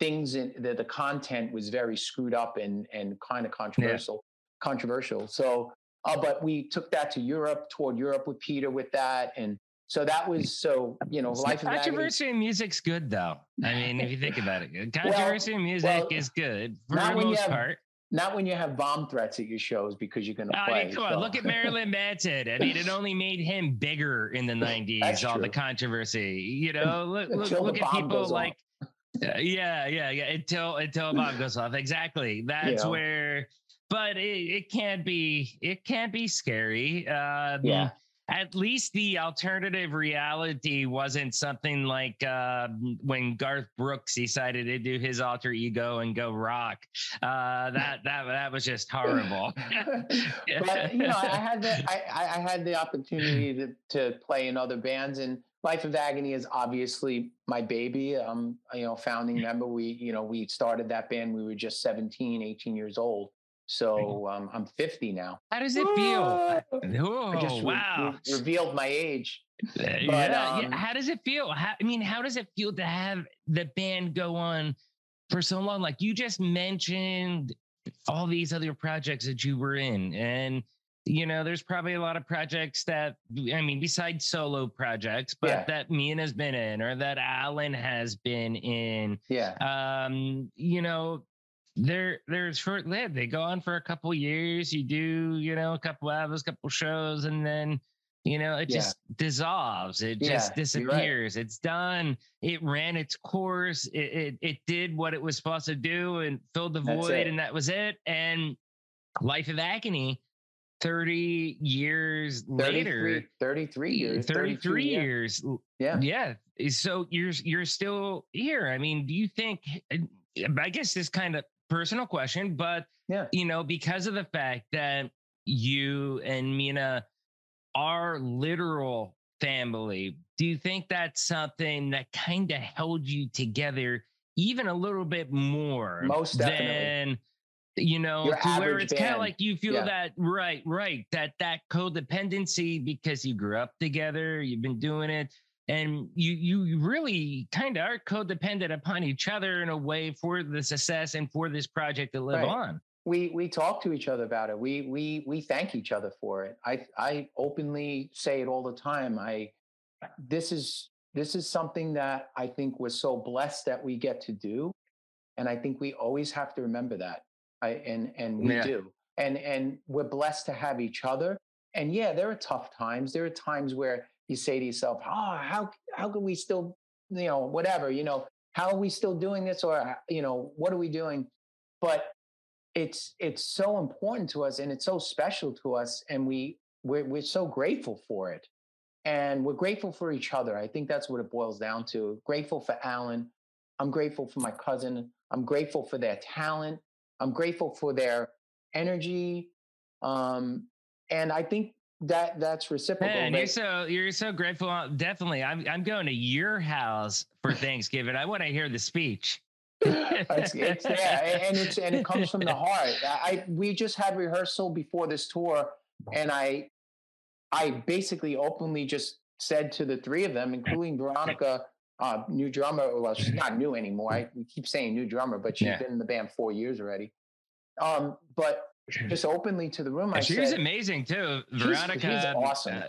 things in the, the content was very screwed up and and kind of controversial controversial so uh, but we took that to europe toward europe with peter with that and so that was so you know life Controversy in music's good though. I mean, if you think about it, controversy in music well, is good for not the when you most have part. not when you have bomb threats at your shows because you're going to I play mean, come on, look at Marilyn Manson. I mean, it only made him bigger in the '90s. That's all the controversy, you know. Look, look, look at people like, yeah, yeah, yeah. Until until a bomb goes off. Exactly. That's know. where. But it, it can be it can't be scary. Um, Yeah. At least the alternative reality wasn't something like uh, when Garth Brooks decided to do his alter ego and go rock. Uh, that that that was just horrible. but you know, I had the I, I I had the opportunity to to play in other bands, and Life of Agony is obviously my baby. Um, you know, founding member. We you know we started that band. We were just 17, 18 years old. So um, I'm 50 now. How does it feel? I just Oh, re- wow. re- revealed my age. But, yeah, um, yeah. How does it feel? How, I mean, how does it feel to have the band go on for so long? Like you just mentioned all these other projects that you were in, and you know, there's probably a lot of projects that I mean, besides solo projects, but Yeah. that Mina's been in or that Alan has been in. Yeah. Um, you know, they're they're short lived. They go on for a couple years. You do, you know, a couple albums, couple shows, and then you know, it Yeah. just dissolves. It Yeah, just you're right. disappears. It's done. It ran its course. It, it it did what it was supposed to do and filled the That's void, it. and that was it. And Life of Agony, 30 years 33, later, 33 years. 33 32, yeah. years. Yeah. Yeah. So you're you're still here. I mean, do you think I guess this kind of personal question, but Yeah. you know, because of the fact that you and Mina are literal family, do you think that's something that kind of held you together even a little bit more Most definitely. than you know, to where it's kind of like you feel Yeah. that right, right, that that codependency because you grew up together, you've been doing it, and you you really kind of are codependent upon each other in a way for the success and for this project to live Right. on. we we talk to each other about it. We we we thank each other for it. I I openly say it all the time. I this is this is something that I think we're so blessed that we get to do, and I think we always have to remember that. I and and we Yeah. do, and and we're blessed to have each other. And yeah, there are tough times. There are times where you say to yourself, "Oh, how how can we still, you know, whatever, you know, how are we still doing this, or uh, you know, what are we doing?" But it's it's so important to us and it's so special to us and we we're, we're so grateful for it and we're grateful for each other i think that's what it boils down to grateful for alan i'm grateful for my cousin i'm grateful for their talent i'm grateful for their energy um and i think that that's reciprocal Man, you're so you're so grateful. Uh, Definitely, I'm I'm going to your house for Thanksgiving. I want to hear the speech. it's, it's yeah, and it's and it comes from the heart. I, I we just had rehearsal before this tour, and I I basically openly just said to the three of them, including Veronica, uh, new drummer. Well, she's not new anymore. I we keep saying new drummer, but she's Yeah. been in the band four years already. Um, but just openly to the room, I she was said, amazing too, Veronica. she's um, awesome. uh,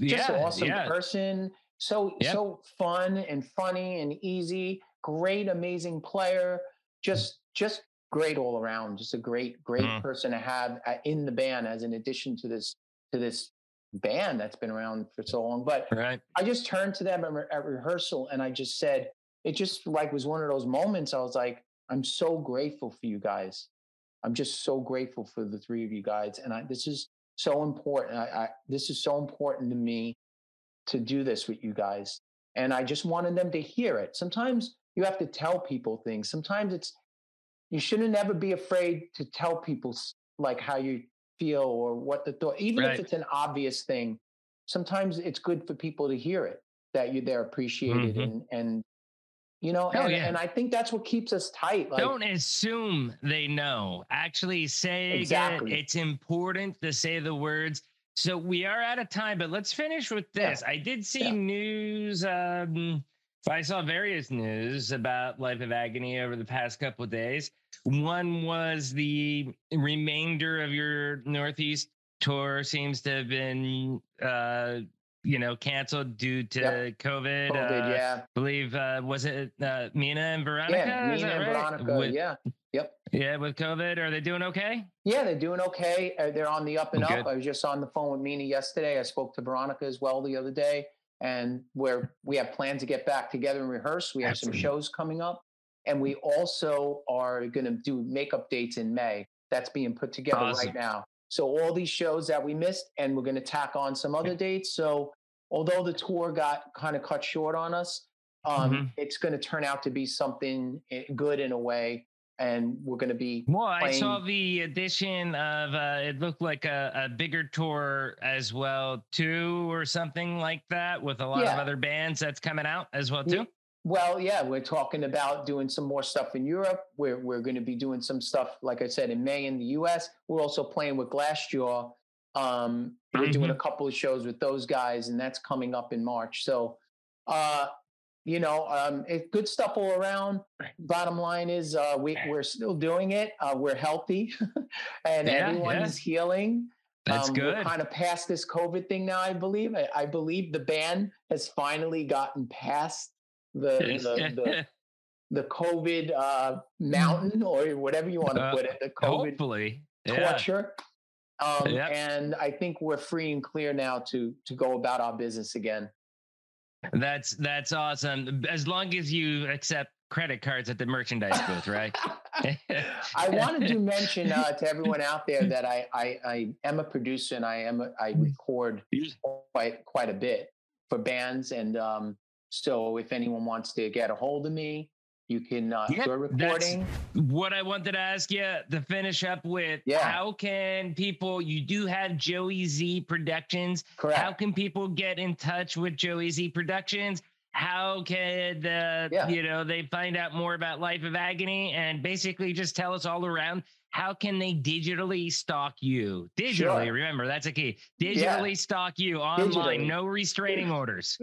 just yeah, an awesome yeah. person. So Yep. so fun and funny and easy. Great, amazing player. Just just great all around. Just a great great Mm. person to have uh, in the band as an addition to this to this band that's been around for so long. But Right. I just turned to them at, re- at rehearsal and I just said, it just like was one of those moments. I was like, I'm so grateful for you guys. I'm just so grateful for the three of you guys. And I, this is so important. I, I, this is so important to me to do this with you guys. And I just wanted them to hear it. Sometimes you have to tell people things. Sometimes it's, you shouldn't ever be afraid to tell people like how you feel or what the thought, even Right. if it's an obvious thing. Sometimes it's good for people to hear it that you they're appreciated Mhm. and and you know, Oh, and, yeah. and I think that's what keeps us tight. Like, Don't assume they know. Actually, say Exactly. it. It's important to say the words. So we are out of time, but let's finish with this. I did see Yeah. news. Um, I saw various news about Life of Agony over the past couple of days. One was the remainder of your Northeast tour seems to have been, uh, you know, canceled due to Yep. COVID. COVID, uh, yeah, believe uh was it uh Mina and Veronica? yeah, that and right? Veronica, With, yeah, yep. yeah, with COVID. Are they doing okay? Yeah, they're doing okay. Uh, they're on the up and Good. up. I was just on the phone with Mina yesterday. I spoke to Veronica as well the other day, and we're we have plans to get back together and rehearse. We have some shows coming up, and we also are going to do makeup dates in May. That's being put together Awesome. right now. So all these shows that we missed, and we're going to tack on some other dates. So although the tour got kind of cut short on us, um, Mhm. it's going to turn out to be something eh, good in a way, and we're going to be Well, I saw the addition of uh it looked like a, a bigger tour as well too, or something like that, with a lot of other bands that's coming out as well too. Well, yeah, we're talking about doing some more stuff in Europe. We're we're going to be doing some stuff, like I said, in May in the U.S. We're also playing with Glassjaw. Um, we're doing a couple of shows with those guys, and that's coming up in March. So, uh, you know, um, it, good stuff all around. Bottom line is, uh, we we're still doing it. Uh, we're healthy, and Yeah, everyone's healing. That's um, good. Kind of past this COVID thing now. I believe. I, I believe the band has finally gotten past the the, the, the COVID uh, mountain or whatever you want to Uh, put it. The COVID Hopefully. Yeah. torture. Um, Yep. And I think we're free and clear now to to go about our business again. That's that's awesome. As long as you accept credit cards at the merchandise booth, right? I wanted to mention uh, to everyone out there that I, I I am a producer and I am a, I record quite quite a bit for bands and um, so if anyone wants to get a hold of me, you can uh, Yep, do a recording. what I wanted to ask you to finish up with Yeah. how can people you do have Joey Z Productions Correct. how can people get in touch with Joey Z Productions how can uh, Yeah. you know they find out more about Life of Agony and basically just tell us all around how can they digitally stalk you digitally Sure. remember that's a key Yeah. digitally stalk you online Digitally. no restraining orders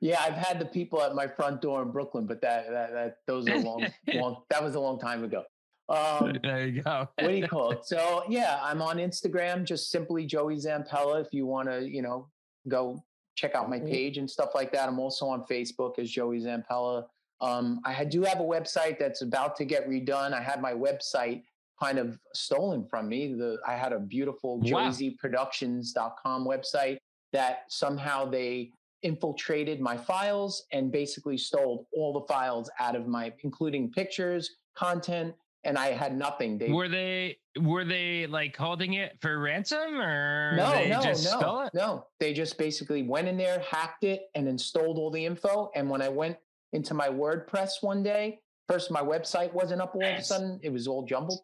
yeah, I've had the people at my front door in Brooklyn, but that that, that those are long, long that was a long time ago. Um, there you go what do you call it? So yeah, I'm on Instagram, just simply Joey Zampella. If you want to, you know, go check out my page and stuff like that. I'm also on Facebook as Joey Zampella. Um, I do have a website that's about to get redone. I had my website kind of stolen from me. The I had a beautiful Wow. joeyzproductions.com website that somehow they infiltrated my files and basically stole all the files out of my, including pictures, content, and I had nothing. They were they were they like holding it for ransom or no, they no, just no, stole it? no. They just basically went in there, hacked it, and then stole all the info. And when I went into my WordPress one day, first my website wasn't up all of a sudden; it was all jumbled.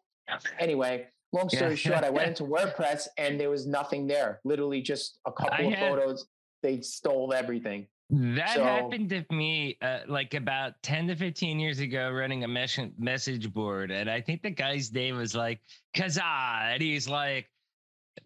Anyway, long story Yeah. short, I went into WordPress and there was nothing there. Literally, just a couple I of had- photos. They stole everything. That So- happened to me uh, like about 10 to 15 years ago running a mes- message board. And I think the guy's name was like Kazaa. And he's like,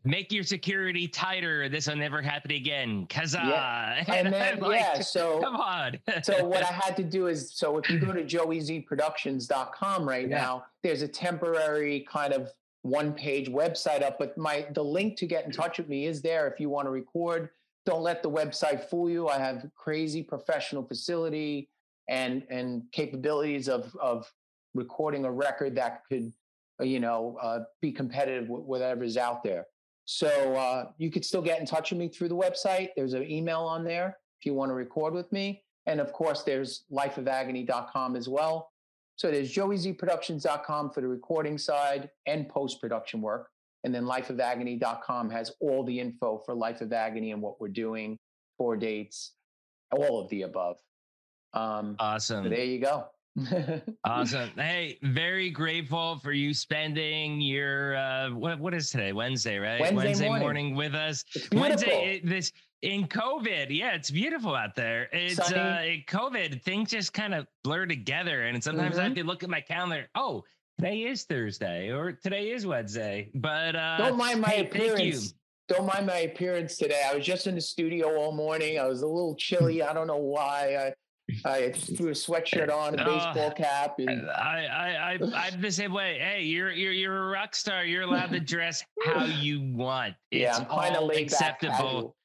make your security tighter. This will never happen again. Kazaa. And I'm then like, yeah, so come on. so what I had to do is so if you go to joeyzproductions.com right Yeah. now, there's a temporary kind of one page website up, but my the link to get in touch with me is there if you want to record. Don't let the website fool you. I have crazy professional facility and and capabilities of of recording a record that could you know uh, be competitive with whatever's out there. So uh, you could still get in touch with me through the website. There's an email on there if you want to record with me. And of course, there's lifeofagony.com as well. So there's joeyzproductions.com for the recording side and post production work. And then lifeofagony.com has all the info for Life of Agony and what we're doing, tour dates, all of the above. Um, so awesome. there you go. Awesome. Hey, very grateful for you spending your uh what what is today? Wednesday, right? Wednesday morning. with us. Wednesday it- this in COVID. Yeah, it's beautiful out there. It's Sunny. uh in COVID, things just kind of blur together. And sometimes I have Mhm. to look at my calendar. Oh, today is Thursday or today is Wednesday. But uh Don't mind my hey, appearance. Don't mind my appearance today. I was just in the studio all morning. I was a little chilly. I don't know why. I threw a sweatshirt on, a baseball cap, and I, I, I, I'm the same way. Hey, you're, you're, you're a rock star. You're allowed to dress how you want. yeah, It's I'm kind all acceptable.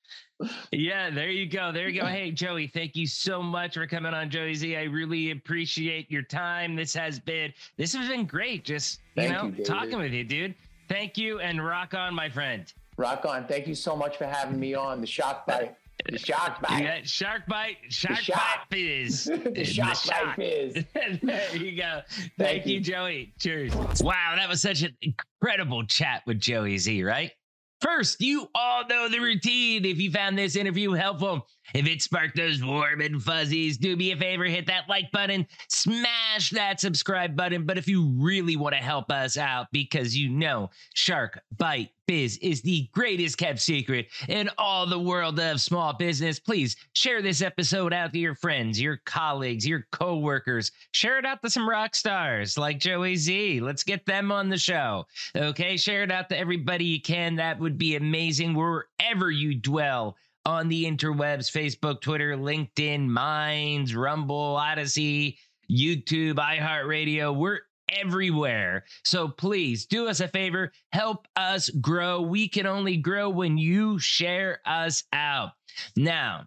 Yeah, there you go. There you go. Hey, Joey, thank you so much for coming on Joey Z. I really appreciate your time. This has been this has been great. Just you Thank know, you, talking with you, dude. Thank you and rock on, my friend. Rock on. Thank you so much for having me on the shock bite. The shock bite. Shark bite, shark shark. bite fizz. the shock shark. bite is. there you go. Thank, Thank you, you. Joey. Cheers. Wow, that was such an incredible chat with Joey Z, right? First, you all know the routine. If you found this interview helpful, if it sparked those warm and fuzzies, do me a favor, hit that like button, smash that subscribe button. But if you really want to help us out, because you know Shark Bite Biz is the greatest kept secret in all the world of small business, please share this episode out to your friends, your colleagues, your coworkers. Share it out to some rock stars like Joey Z. Let's get them on the show. Okay, share it out to everybody you can. That would be amazing wherever you dwell on the interwebs Facebook, Twitter, LinkedIn, Minds, Rumble, Odysee, YouTube, iHeartRadio, We're everywhere. So please do us a favor, help us grow. We can only grow when you share us out. Now,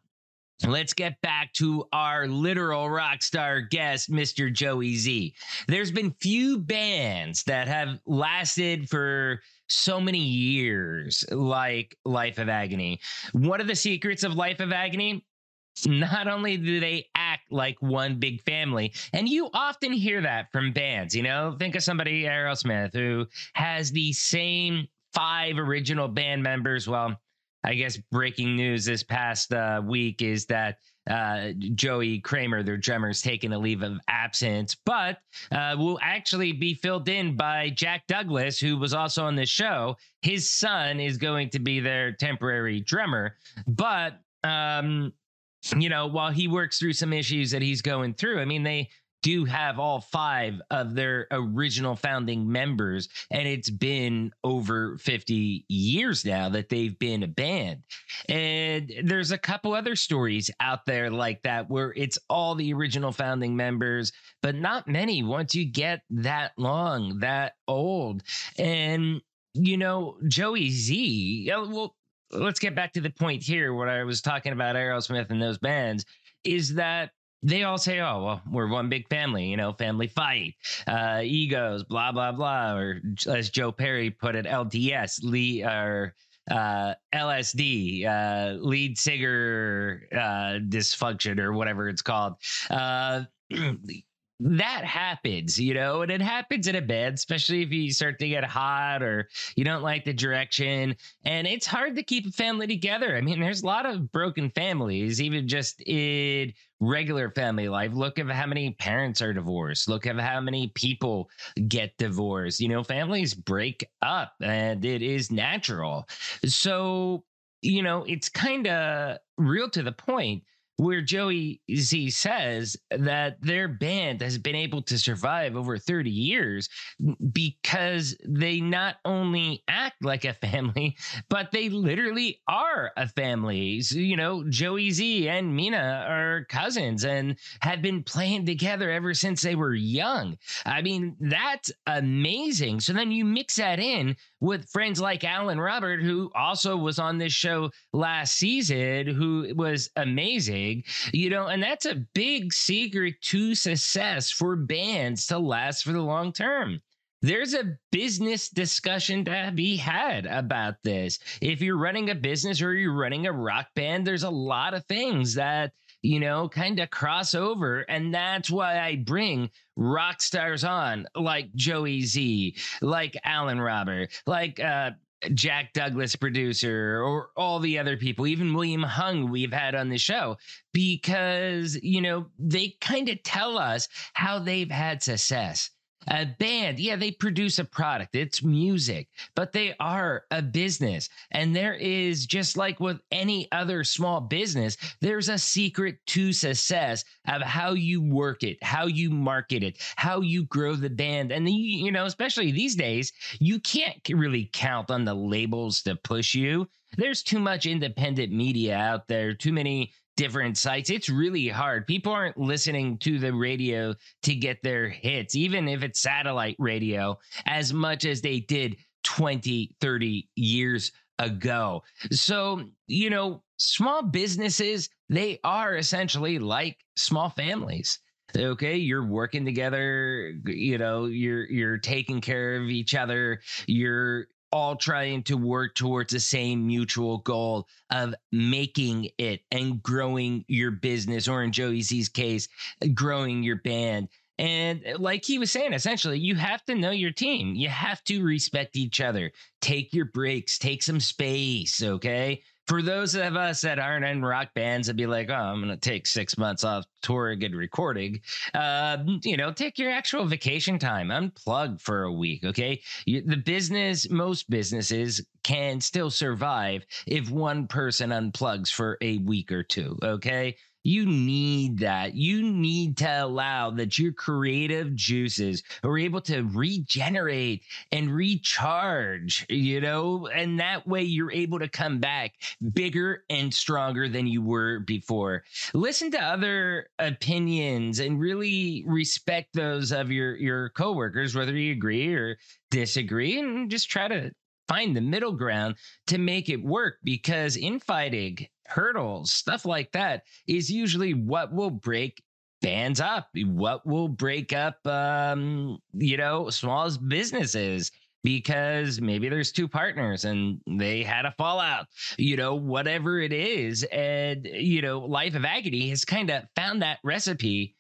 Let's get back to our literal rock star guest, Mr. Joey Z. There's been few bands that have lasted for so many years like Life of Agony. One of the secrets of Life of Agony not only do they act like one big family, and you often hear that from bands, you know, think of somebody, Aerosmith, who has the same five original band members. Well, I guess breaking news this past uh, week is that uh, Joey Kramer, their drummer, is taking a leave of absence, but uh, will actually be filled in by Jack Douglas, who was also on the show. His son is going to be their temporary drummer, but um, you know, while he works through some issues that he's going through, I mean, they do have all five of their original founding members, and it's been over 50 years now that they've been a band. And there's a couple other stories out there like that where it's all the original founding members, but not many once you get that long, that old. And you know, Joey Z, well, let's get back to the point here what I was talking about Aerosmith and those bands is that they all say, "Oh, well, we're one big family, you know, family fight, uh, egos, blah blah blah," or as Joe Perry put it, LDS, Lee or uh, LSD, uh, lead singer uh, dysfunction or whatever it's called. Uh, that happens, you know, and it happens in a bed, especially if you start to get hot or you don't like the direction. And it's hard to keep a family together. I mean, there's a lot of broken families, even just in regular family life. Look at how many parents are divorced. Look at how many people get divorced. You know, families break up and it is natural. So, you know, it's kind of real to the point where Joey Z says that their band has been able to survive over 30 years because they not only act like a family, but they literally are a family. So, you know, Joey Z and Mina are cousins and have been playing together ever since they were young. I mean, that's amazing. So then you mix that in with friends like Alan Robert, who also was on this show last season, who was amazing, you know, and that's a big secret to success for bands to last for the long term. There's a business discussion to be had about this. If you're running a business or you're running a rock band, there's a lot of things that you know, kind of cross over. And that's why I bring rock stars on like Joey Z, like Alan Robert, like uh, Jack Douglas, producer, or all the other people, even William Hung, we've had on the show, because, you know, they kind of tell us how they've had success. A band, yeah, they produce a product, it's music, but they are a business. And there is, just like with any other small business, there's a secret to success of how you work it, how you market it, how you grow the band. And, the, you know, especially these days, you can't really count on the labels to push you. There's too much independent media out there, too many different sites. It's really hard. People aren't listening to the radio to get their hits, even if it's satellite radio, as much as they did 20, 30 years ago. So, you know, small businesses, they are essentially like small families okay you're working together you know you're you're taking care of each other you're all trying to work towards the same mutual goal of making it and growing your business, or in Joey Z's case, growing your band. And eh, like he was saying, essentially, you have to know your team. You have to respect each other. Take your breaks, take some space, okay? For those of us that aren't in rock bands and be like, oh, I'm going to take six months off touring and recording, uh, you know, take your actual vacation time, unplug for a week. Okay. You, the business, most businesses can still survive if one person unplugs for a week or two. Okay. You need that. You need to allow that your creative juices are able to regenerate and recharge, you know, and that way you're able to come back bigger and stronger than you were before. Listen to other opinions and really respect those of your your coworkers whether you agree or disagree and just try to find the middle ground to make it work because infighting hurdles stuff like that is usually what will break bands up what will break up um you know small businesses because maybe there's two partners and they had a fallout, you know, whatever it is. And, you know, Life of Agony has kind of found that recipe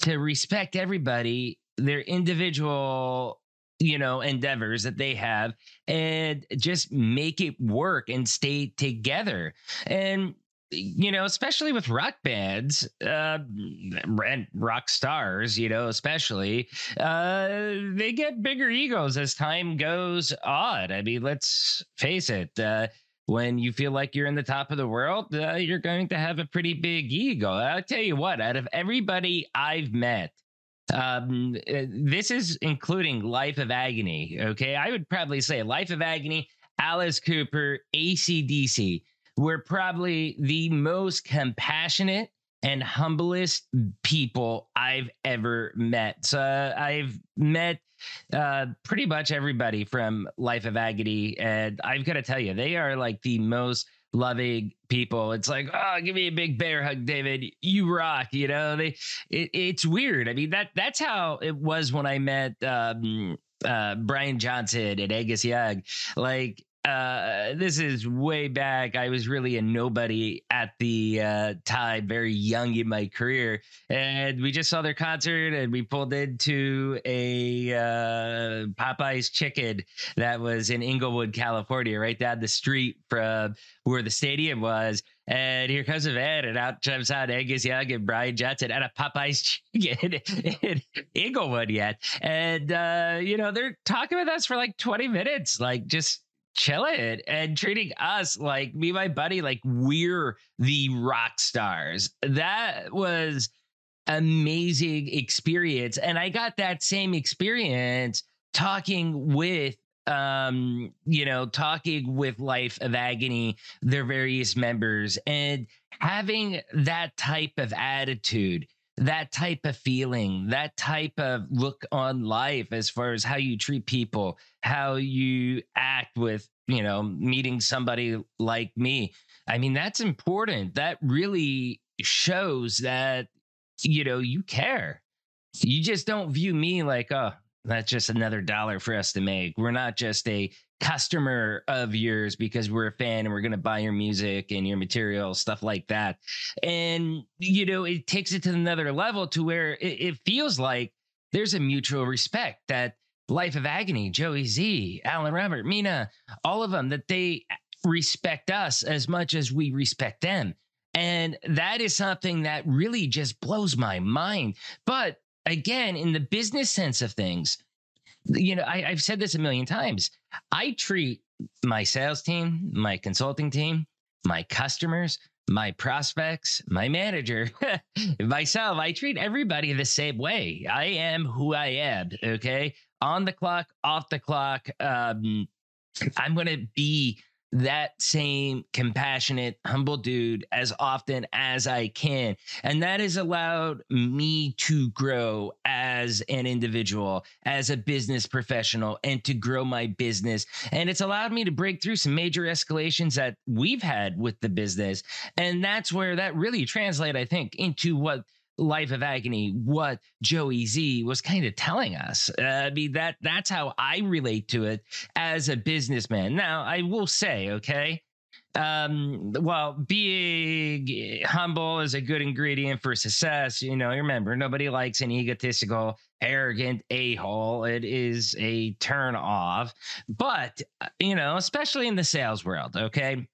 to respect everybody, their individual, you know, endeavors that they have and just make it work and stay together. And you know, especially with rock bands uh, and rock stars, you know, especially, uh, they get bigger egos as time goes on. I mean, let's face it. Uh, when you feel like you're in the top of the world, uh, you're going to have a pretty big ego. I'll tell you what, out of everybody I've met, um, uh, this is including Life of Agony. Okay. I would probably say Life of Agony, Alice Cooper, ACDC we're probably the most compassionate and humblest people I've ever met. So uh, I've met uh, pretty much everybody from Life of Agony, and I've got to tell you, they are like the most loving people. It's like, oh, give me a big bear hug, David. You rock. You know, they. It, it's weird. I mean that that's how it was when I met um, uh, Brian Johnson and Angus Young. Like uh, this is way back. I was really a nobody at the uh, time, very young in my career, and we just saw their concert, and we pulled into a uh, Popeyes Chicken that was in Inglewood, California, right down the street from where the stadium was. And here comes a van, and out jumps out Angus Young and Brian Johnson at a Popeyes chicken in Inglewood yet. And, uh, you know, they're talking with us for like 20 minutes, like just chilling and treating us like me, my buddy, like we're the rock stars. That was amazing experience. And I got that same experience talking with um you know talking with life of agony their various members and having that type of attitude that type of feeling, that type of look on life as far as how you treat people, how you act with, you know, meeting somebody like me. I mean, that's important. That really shows that, you know, you care. You just don't view me like, oh, that's just another dollar for us to make. We're not just a customer of yours because we're a fan and we're going to buy your music and your material, stuff like that. And, you know, it takes it to another level to where it, it feels like there's a mutual respect that Life of Agony, Joey Z, Alan Robert, Mina, all of them, that they respect us as much as we respect them. And that is something that really just blows my mind. But again, in the business sense of things, you know, I, I've said this a million times. I treat my sales team, my consulting team, my customers, my prospects, my manager, myself, I treat everybody the same way. I am who I am. Okay. On the clock, off the clock. Um, I'm going to be that same compassionate, humble dude as often as I can. And that has allowed me to grow as an individual, as a business professional, and to grow my business. And it's allowed me to break through some major escalations that we've had with the business. And that's where that really translate, I think, into what life of agony what joey z was kind of telling us. Uh, i mean that that's how i relate to it as a businessman. Now i will say okay um well being humble is a good ingredient for success you know remember nobody likes an egotistical arrogant a-hole. It is a turn off. But uh, you know especially in the sales world okay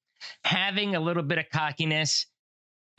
having a little bit of cockiness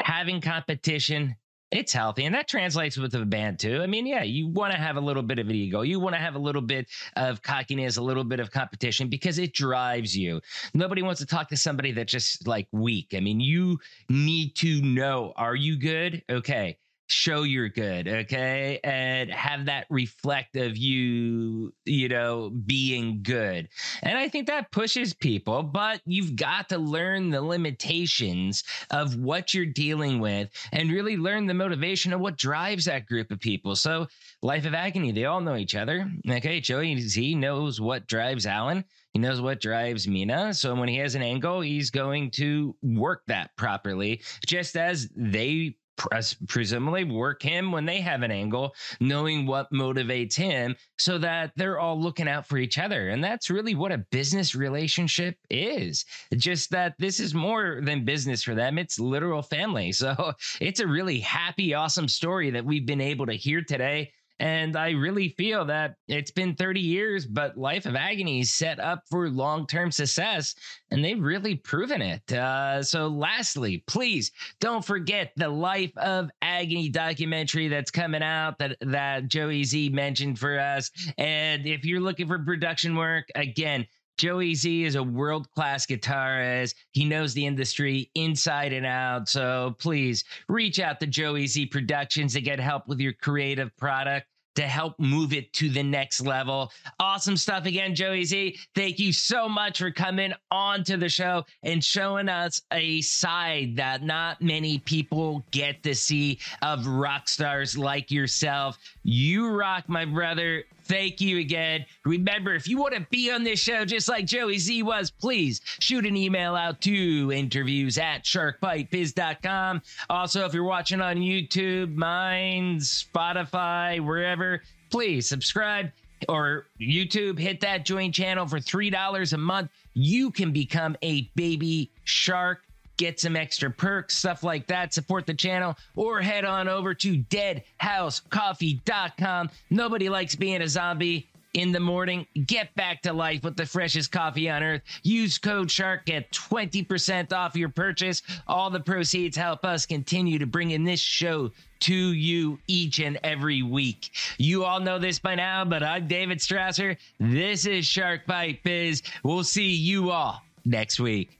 having competition it's healthy and that translates with the band too. I mean yeah you want to have a little bit of an ego. You want to have a little bit of cockiness a little bit of competition because it drives you. Nobody wants to talk to somebody that's just like weak. I mean you need to know are you good? Okay show you're good, okay? And have that reflect of you, you know, being good. And I think that pushes people, but you've got to learn the limitations of what you're dealing with and really learn the motivation of what drives that group of people. So, Life of Agony, they all know each other. Okay, Joey Z knows what drives Alan. He knows what drives Mina. So when he has an angle, he's going to work that properly, just as they presumably work him when they have an angle, knowing what motivates him so that they're all looking out for each other. And that's really what a business relationship is. Just that this is more than business for them, it's literal family. So it's a really happy, awesome story that we've been able to hear today. And I really feel that it's been 30 years, but Life of Agony is set up for long term success, and they've really proven it. Uh, so, lastly, please don't forget the Life of Agony documentary that's coming out that, that Joey Z mentioned for us. And if you're looking for production work, again, Joey Z is a world class guitarist. He knows the industry inside and out. So please reach out to Joey Z Productions to get help with your creative product to help move it to the next level. Awesome stuff again, Joey Z. Thank you so much for coming on to the show and showing us a side that not many people get to see of rock stars like yourself. You rock, my brother. Thank you again. Remember, if you want to be on this show just like Joey Z was, please shoot an email out to interviews at sharkbitebiz.com. Also, if you're watching on YouTube, mine, Spotify, wherever, please subscribe or YouTube, hit that join channel for $3 a month. You can become a baby shark get some extra perks, stuff like that, support the channel, or head on over to deadhousecoffee.com. Nobody likes being a zombie in the morning. Get back to life with the freshest coffee on earth. Use code SHARK, get 20% off your purchase. All the proceeds help us continue to bring in this show to you each and every week. You all know this by now, but I'm David Strausser. This is Shark Bite Biz. We'll see you all next week.